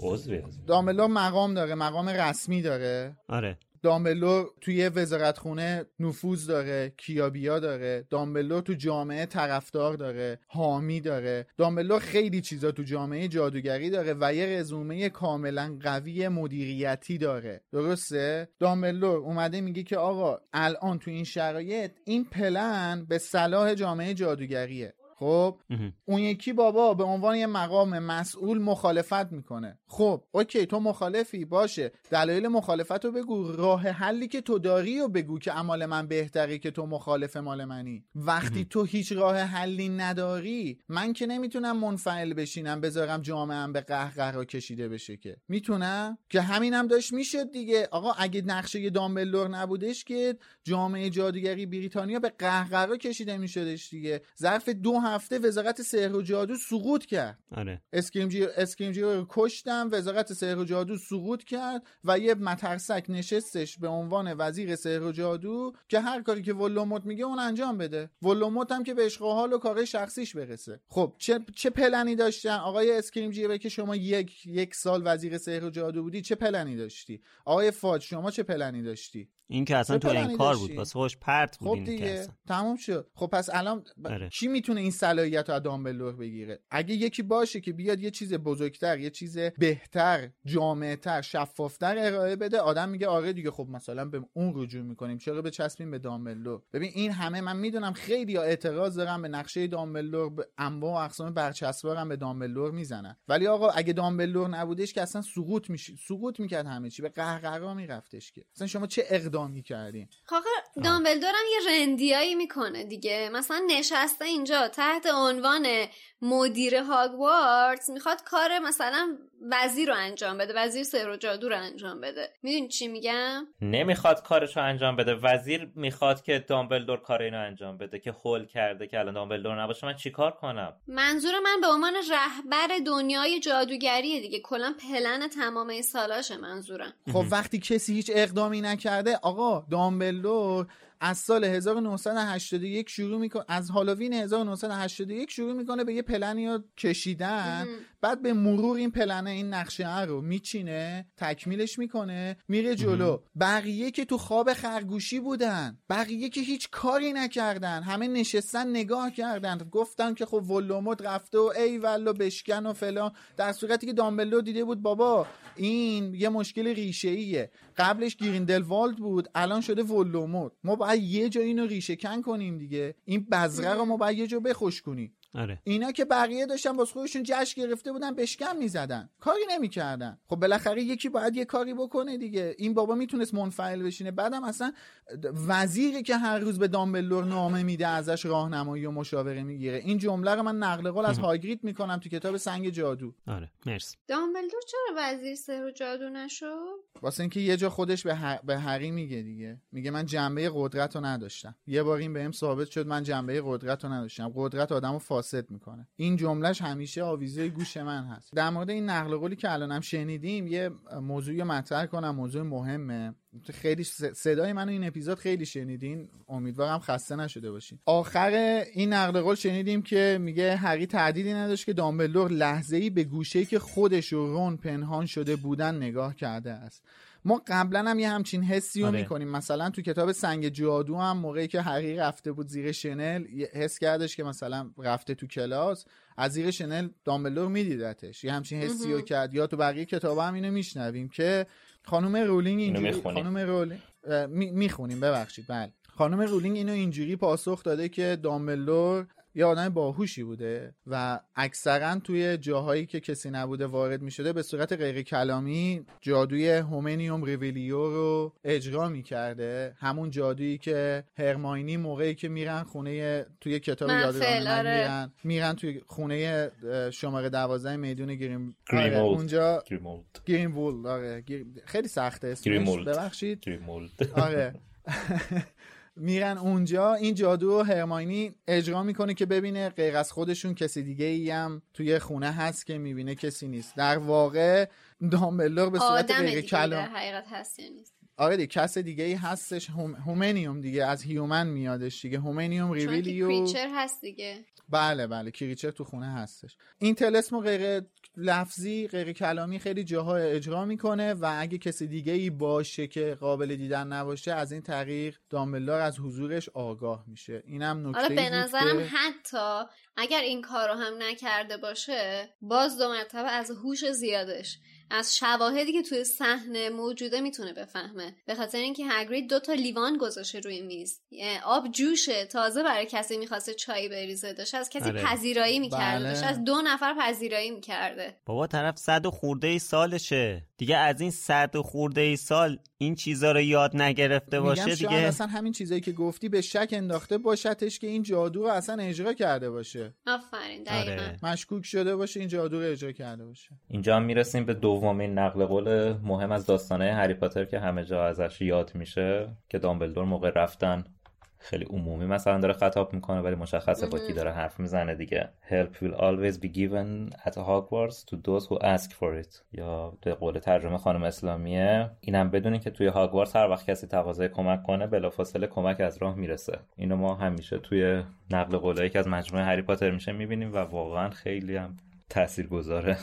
عضوی از دامبلور مقام داره مقام رسمی داره. آره. دامبلور توی وزارتخونه نفوذ داره کیابیا داره دامبلور تو جامعه طرفدار داره حامی داره. دامبلور خیلی چیزا تو جامعه جادوگری داره و یه رزومه کاملا قوی مدیریتی داره. درسته؟ دامبلور اومده میگه که آقا الان تو این شرایط این پلن به صلاح جامعه جادوگریه. خب؟ اون یکی بابا به عنوان یه مقام مسئول مخالفت می‌کنه. خب okay تو مخالفی باشه. دلایل مخالفت رو بگو. راه حلی که تو داری و بگو که از مال من بهتری که تو مخالف مال منی. وقتی تو هیچ راه حلی نداری من که نمی‌تونم منفعل بشینم بذارم جامعه به قهقرا کشیده بشه که. می‌تونم؟ که همینم داشت می‌شد دیگه. آقا اگه نقشه دامبلدور نبودش که جامعه جادوگری بریتانیا به قهقرا کشیده میشدش دیگه. ظرف دو هفته وزارت سحر و جادو سقوط کرد. آره. اسکریمجی رو کشتن وزارت سحر و جادو سقوط کرد و یه مترسک نشستش به عنوان وزیر سحر و جادو که هر کاری که ولدمورت میگه اون انجام بده. ولدمورت هم که به عشق و حال و شخصیش برسه. خب چه چه پلنی داشتن؟ آقای اسکریمجی که شما یک یک سال وزیر سحر و جادو بودی چه پلنی داشتی؟ آقای فاج شما چه پلنی داشتی؟ این که اصلا تو این کار؟ بود واسه خوش پرت بود خب دیگه. تموم شد. خب پس الان ب... آره. کی می‌تونه این صلاحیت رو از دامبلدور بگیره؟ اگه یکی باشه که بیاد یه چیز بزرگتر یه چیز بهتر جامعتر شفافتر ارائه بده آدم میگه آره دیگه خب مثلا به اون رجوع می‌کنیم. چرا بچسبیم به دامبلدور؟ ببین این همه من می‌دونم خیلی اعتراض دارن به نقشه دامبلدور به انواع و اقسام برچسبارم به دامبلدور می‌زنن. ولی آقا اگه دامبلدور نبودش که اصلا سقوط میشی سقوط می‌کرد همه چی. به قهقرا میرفتش که. اصلا شما چه اقدامی کردین آخه دامبلدور هم یه رندیایی می‌کنه دیگه. مثلا نشسته اینجا تحت عنوان مدیر هاگوارتس می‌خواد کار مثلا وزیر رو انجام بده وزیر سحر و جادو رو انجام بده. می‌دونی چی میگم؟ نمی‌خواد کارشو انجام بده. وزیر می‌خواد که دامبلدور کار اینو انجام بده که هول کرده که الان دامبلدور نباشه. من چیکار کنم؟ منظور من به عنوان رهبر دنیای جادوگریه دیگه. کلا پلن تمام سالاشه منظورم. خب وقتی کسی هیچ اقدامی نکرده آقا دامبلدور از سال 1981 شروع می‌کنه از هالووین 1981 شروع می‌کنه به یه پلنی کشیدن بعد به مرور این پلنه این نقشه رو میچینه تکمیلش می‌کنه میره جلو. بقیه که تو خواب خرگوشی بودن بقیه که هیچ کاری نکردن همه نشستن نگاه کردن گفتن که خب ولوموت رفته و ای والو بشکن و فلان. در صورتی که دامبلو دیده بود بابا این یه مشکل ریشه ایه قبلش گریندلوالد بود الان شده ولوموت. ما باید یه جا اینو ریشه کن کنیم دیگه. این بذره رو ما باید یه جا بخوش کنیم آره. اینا که بقیه داشتن واسه خودشون جشن گرفته بودن بشکم می‌زدن. کاری نمی‌کردن. خب بالاخره یکی باید یه کاری بکنه دیگه. این بابا می‌تونست منفعل بشینه. بعدم اصلا وزیری که هر روز به دامبلور نامه میده ازش راهنمایی و مشاوره می‌گیره. این جمله رو من نقل قول از هاگریت می‌کنم تو کتاب سنگ جادو. آره. مرسی. دامبلدور چرا وزیر سحر و جادو نشد؟ واسه اینکه یه جا خودش به, ه... به هری میگه دیگه. میگه من جنبه قدرت رو نداشتم. یه بار این بهم ثابت شد من جنبه قدرت رو نداشتم. قدرت آدمو فاسد می‌کنه. این جملهش همیشه آویزه گوش من هست. در مورد این نقل قولی که الانم شنیدیم یه موضوعی مطرح کنم موضوع مهمه. خیلی صدای منو این اپیزود خیلی شنیدین. امیدوارم خسته نشده باشین. آخر این نقل قول شنیدیم که میگه هری تعدیلی نداشت که دامبلدور لحظه ای به گوشه که خودش و رون پنهان شده بودن نگاه کرده است. ما قبلا هم یه همچین حسی رو آره. می‌کنیم. مثلا تو کتاب سنگ جادو هم موقعی که هری رفته بود زیر شنل حس کردش که مثلا رفته تو کلاس از زیر شنل دامبلدور میدیدتش. یه همچین حسی رو کرد. یا تو بقیه کتاب هم اینو میشنویم که خانم رولینگ اینجوری می‌خونیم. خانم رولینگ می‌خونیم ببخشید. بله. خانم رولینگ اینو اینجوری پاسخ داده که دامبلدور یه آدم باهوشی بوده و اکثرا توی جاهایی که کسی نبوده وارد می شده به صورت غیر کلامی جادوی هومنیوم ریویلیو رو اجرا می کرده همون جادویی که هرماینی موقعی که میرن خونه توی کتاب یادگاران مرگ آره. میرن میرن توی خونه شماره دوازده میدون گریم آره، گریمولد. اونجا وول آره. گیر- خیلی سخته اسمش. ببخشید. گریمولد آره. میرن اونجا. این جادو هرماینی اجرا می‌کنه که ببینه غیر از خودشون کسی دیگه ای هم توی خونه هست که می‌بینه کسی نیست. در واقع دامبلدور به صورت غیر دیگه کلام حقیقت هست یا نیست. آره دیگه کس دیگه ای هستش. هوم... هومنیوم دیگه از هیومن میادش دیگه. هومنیوم چون ریویلیو کریچر هست دیگه. بله بله. کریچر تو خونه هستش. این تلسمو غیر لفظی غیر کلامی خیلی جاها اجرا می‌کنه و اگه کسی دیگه ای باشه که قابل دیدن نباشه از این طریق دامبلدور از حضورش آگاه میشه. اینم نکته حالا به نظرم که حتی اگر این کار رو هم نکرده باشه باز دو مرتبه از هوش زیادش از شواهدی که توی صحنه موجوده می‌تونه بفهمه. به خاطر اینکه هگرید دو تا لیوان گذاشته روی میز. آب جوشه تازه برای کسی می‌خواسته چای بریزه داشت. از کسی آره. پذیرایی می‌کرده بله. داشت. از دو نفر پذیرایی می‌کرده. بابا طرف صد و خورده ای سالشه. دیگه از این صد و خورده ای سال این چیزا رو یاد نگرفته باشه شاید دیگه. اصلا همین چیزایی که گفتی به شک انداخته باشتش که این جادو رو اصلا اجرا کرده باشه. آفرین دقیقا. آره. مشکوک شده باشه این جادو رو اجرا کرده باشه. اینجا هم می‌رسیم به دومین نقل قول مهم از داستانه هری پاتر که همه جا ازش یاد میشه که دامبلدور موقع رفتن خیلی عمومی. مثلا داره خطاب می‌کنه ولی مشخصه با کی داره حرف می‌زنه دیگه. Help will always be given at Hogwarts to those who ask for it. یا به قول ترجمه خانم اسلامیه اینم بدونین که توی هاگوارتس هر وقت کسی تقاضای کمک کنه بلافاصله کمک از راه می‌رسه. اینو ما همیشه توی نقل قولایی که از مجموعه هری پاتر میشه می‌بینیم و واقعا خیلی هم تاثیرگذاره.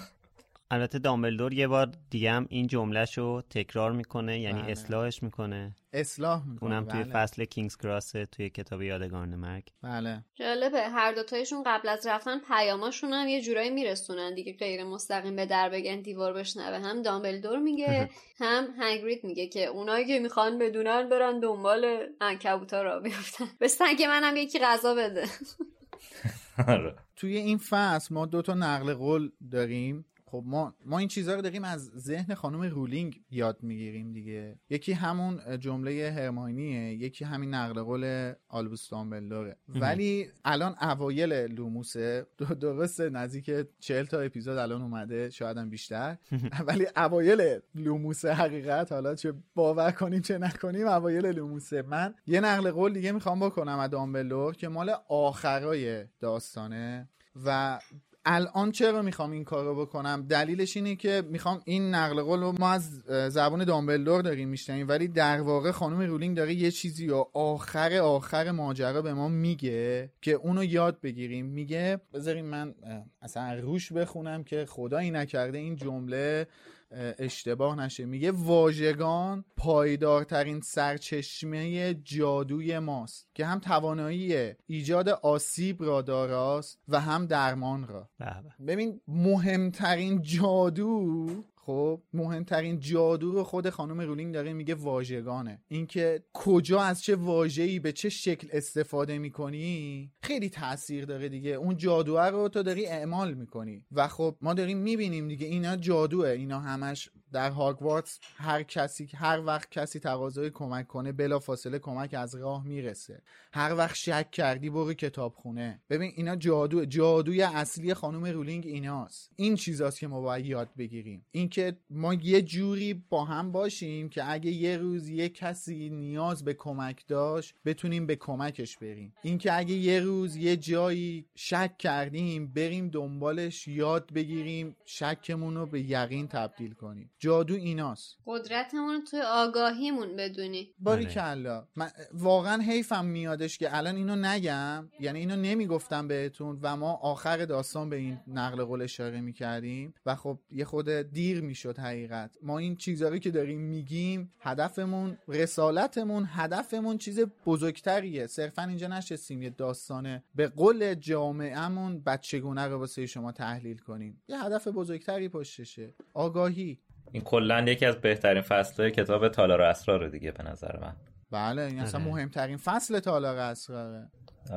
البته دامبلدور یه بار دیگه هم این جملهش رو تکرار می‌کنه یعنی بله. اصلاحش می‌کنه. اصلاح می‌کنه اونم توی بله. فصل کینگز کراس توی کتاب یادگان مرگ بله. جالبه هر دوتایشون قبل از رفتن پیاماشون هم یه جورایی میرسونن دیگه غیر مستقیم به در بگن دیوار بشنوه. هم دامبلدور میگه هم هگرید میگه که اونایی که می‌خوان بدونن برن دنبال عنکبوتا را بیفتن. به سگ منم یکی غذا بده. آره. توی این فصل ما دو تا نقل قول داریم. خب ما ما این چیزها رو داریم از ذهن خانم رولینگ یاد می‌گیریم دیگه. یکی همون جمله هرماینیه یکی همین نقل قول آلبوس دامبلدوره. ولی الان اوایل لوموسه درسته نزدیک 40 تا اپیزود الان اومده شاید هم بیشتر ولی اوایل لوموسه حقیقت حالا چه باور کنیم چه نکنیم اوایل لوموسه. من یه نقل قول دیگه می‌خوام بکنم از دامبلدور که مال آخرای داستانه و الان چرا می‌خوام این کار رو بکنم؟ دلیلش اینه که می‌خوام این نقل قول رو ما از زبان دامبلدور داریم میشنیم ولی در واقع خانم رولینگ داره یه چیزی رو آخر آخر ماجرا به ما میگه که اونو یاد بگیریم. میگه بذاریم من اصلا روش بخونم که خدایی نکرده این جمله اشتباه نشه. میگه واژگان پایدارترین سرچشمه جادوی ماست که هم توانایی ایجاد آسیب را داراست و هم درمان را. ببین مهمترین جادو خب مهمترین جادو رو خود خانم رولینگ داره میگه واژگانه. اینکه کجا از چه واژه‌ای به چه شکل استفاده می‌کنی خیلی تاثیر داره دیگه. اون جادو رو تو داری اعمال می‌کنی. و خب ما داریم می‌بینیم دیگه اینا جادوه اینا همش در هاگوارتس هر کسی هر وقت کسی تقاضای کمک کنه بلا فاصله کمک از راه می‌رسه. هر وقت شک کردی برو کتابخونه. ببین اینا جادو جادوی اصلی خانم رولینگ ایناست. این چیزاست که ما باید یاد بگیریم. این که ما یه جوری با هم باشیم که اگه یه روز یه کسی نیاز به کمک داشت بتونیم به کمکش بریم. اینکه اگه یه روز یه جایی شک کردیم بریم دنبالش یاد بگیریم شکمون رو به یقین تبدیل کنیم. جادو ایناست. قدرتمون توی آگاهیمون بدونی. باری کلا واقعا حیفم میادش که الان اینو نگم یعنی اینو نمی‌گفتم بهتون و ما آخر داستان به این نقل قول اشاره می‌کردیم و خب یه خود دیر می‌شد حقیقت. ما این چیزهایی که داریم میگیم هدفمون رسالتمون هدفمون چیز بزرگتریه. صرفا اینجا نشستیم یه داستانه به قول جامعهمون بچگونه رو واسه شما تحلیل کنیم. یه هدف بزرگتری پشتشه. آگاهی. این کلا یکی از بهترین فصلهای کتاب تالار اسرار دیگه به نظر من. بله این اصلا آره. مهمترین فصل تالار اسراره.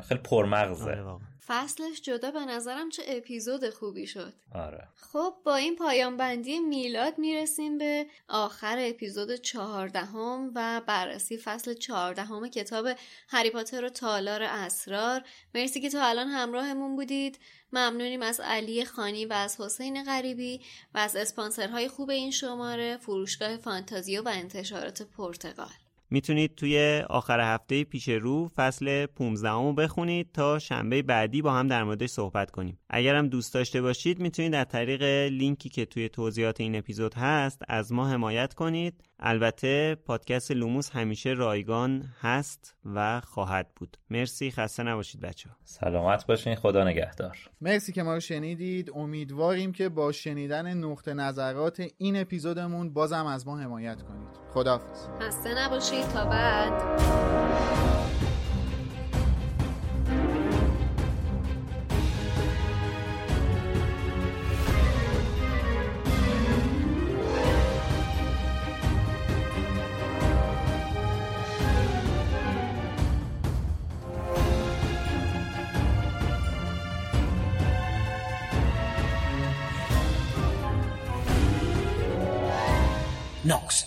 خیلی پرمغزه. آره فصلش جدا به نظرم چه اپیزود خوبی شد. آره. خب با این پایان بندی میلاد می‌رسیم به آخر اپیزود چهاردهم و بررسی فصل چهاردهم کتاب هری پاتر و تالار اسرار. مرسی که تا الان همراهمون بودید. ممنونیم از علی خانی و از حسین غریبی و از اسپانسرهای خوب این شماره فروشگاه فانتازیو و انتشارات پرتقال. می‌تونید توی آخر هفته پیش رو فصل 15 رو بخونید تا شنبه بعدی با هم در موردش صحبت کنیم. اگرم دوست داشته باشید می‌تونید از طریق لینکی که توی توضیحات این اپیزود هست از ما حمایت کنید. البته پادکست لوموس همیشه رایگان هست و خواهد بود. مرسی خسته نباشید بچه سلامت باشین خدا نگهدار. مرسی که ما رو شنیدید. امیدواریم که با شنیدن نقطه نظرات این اپیزودمون بازم از ما حمایت کنید. خداحافظ. خسته نباشید. تا بعد. Knox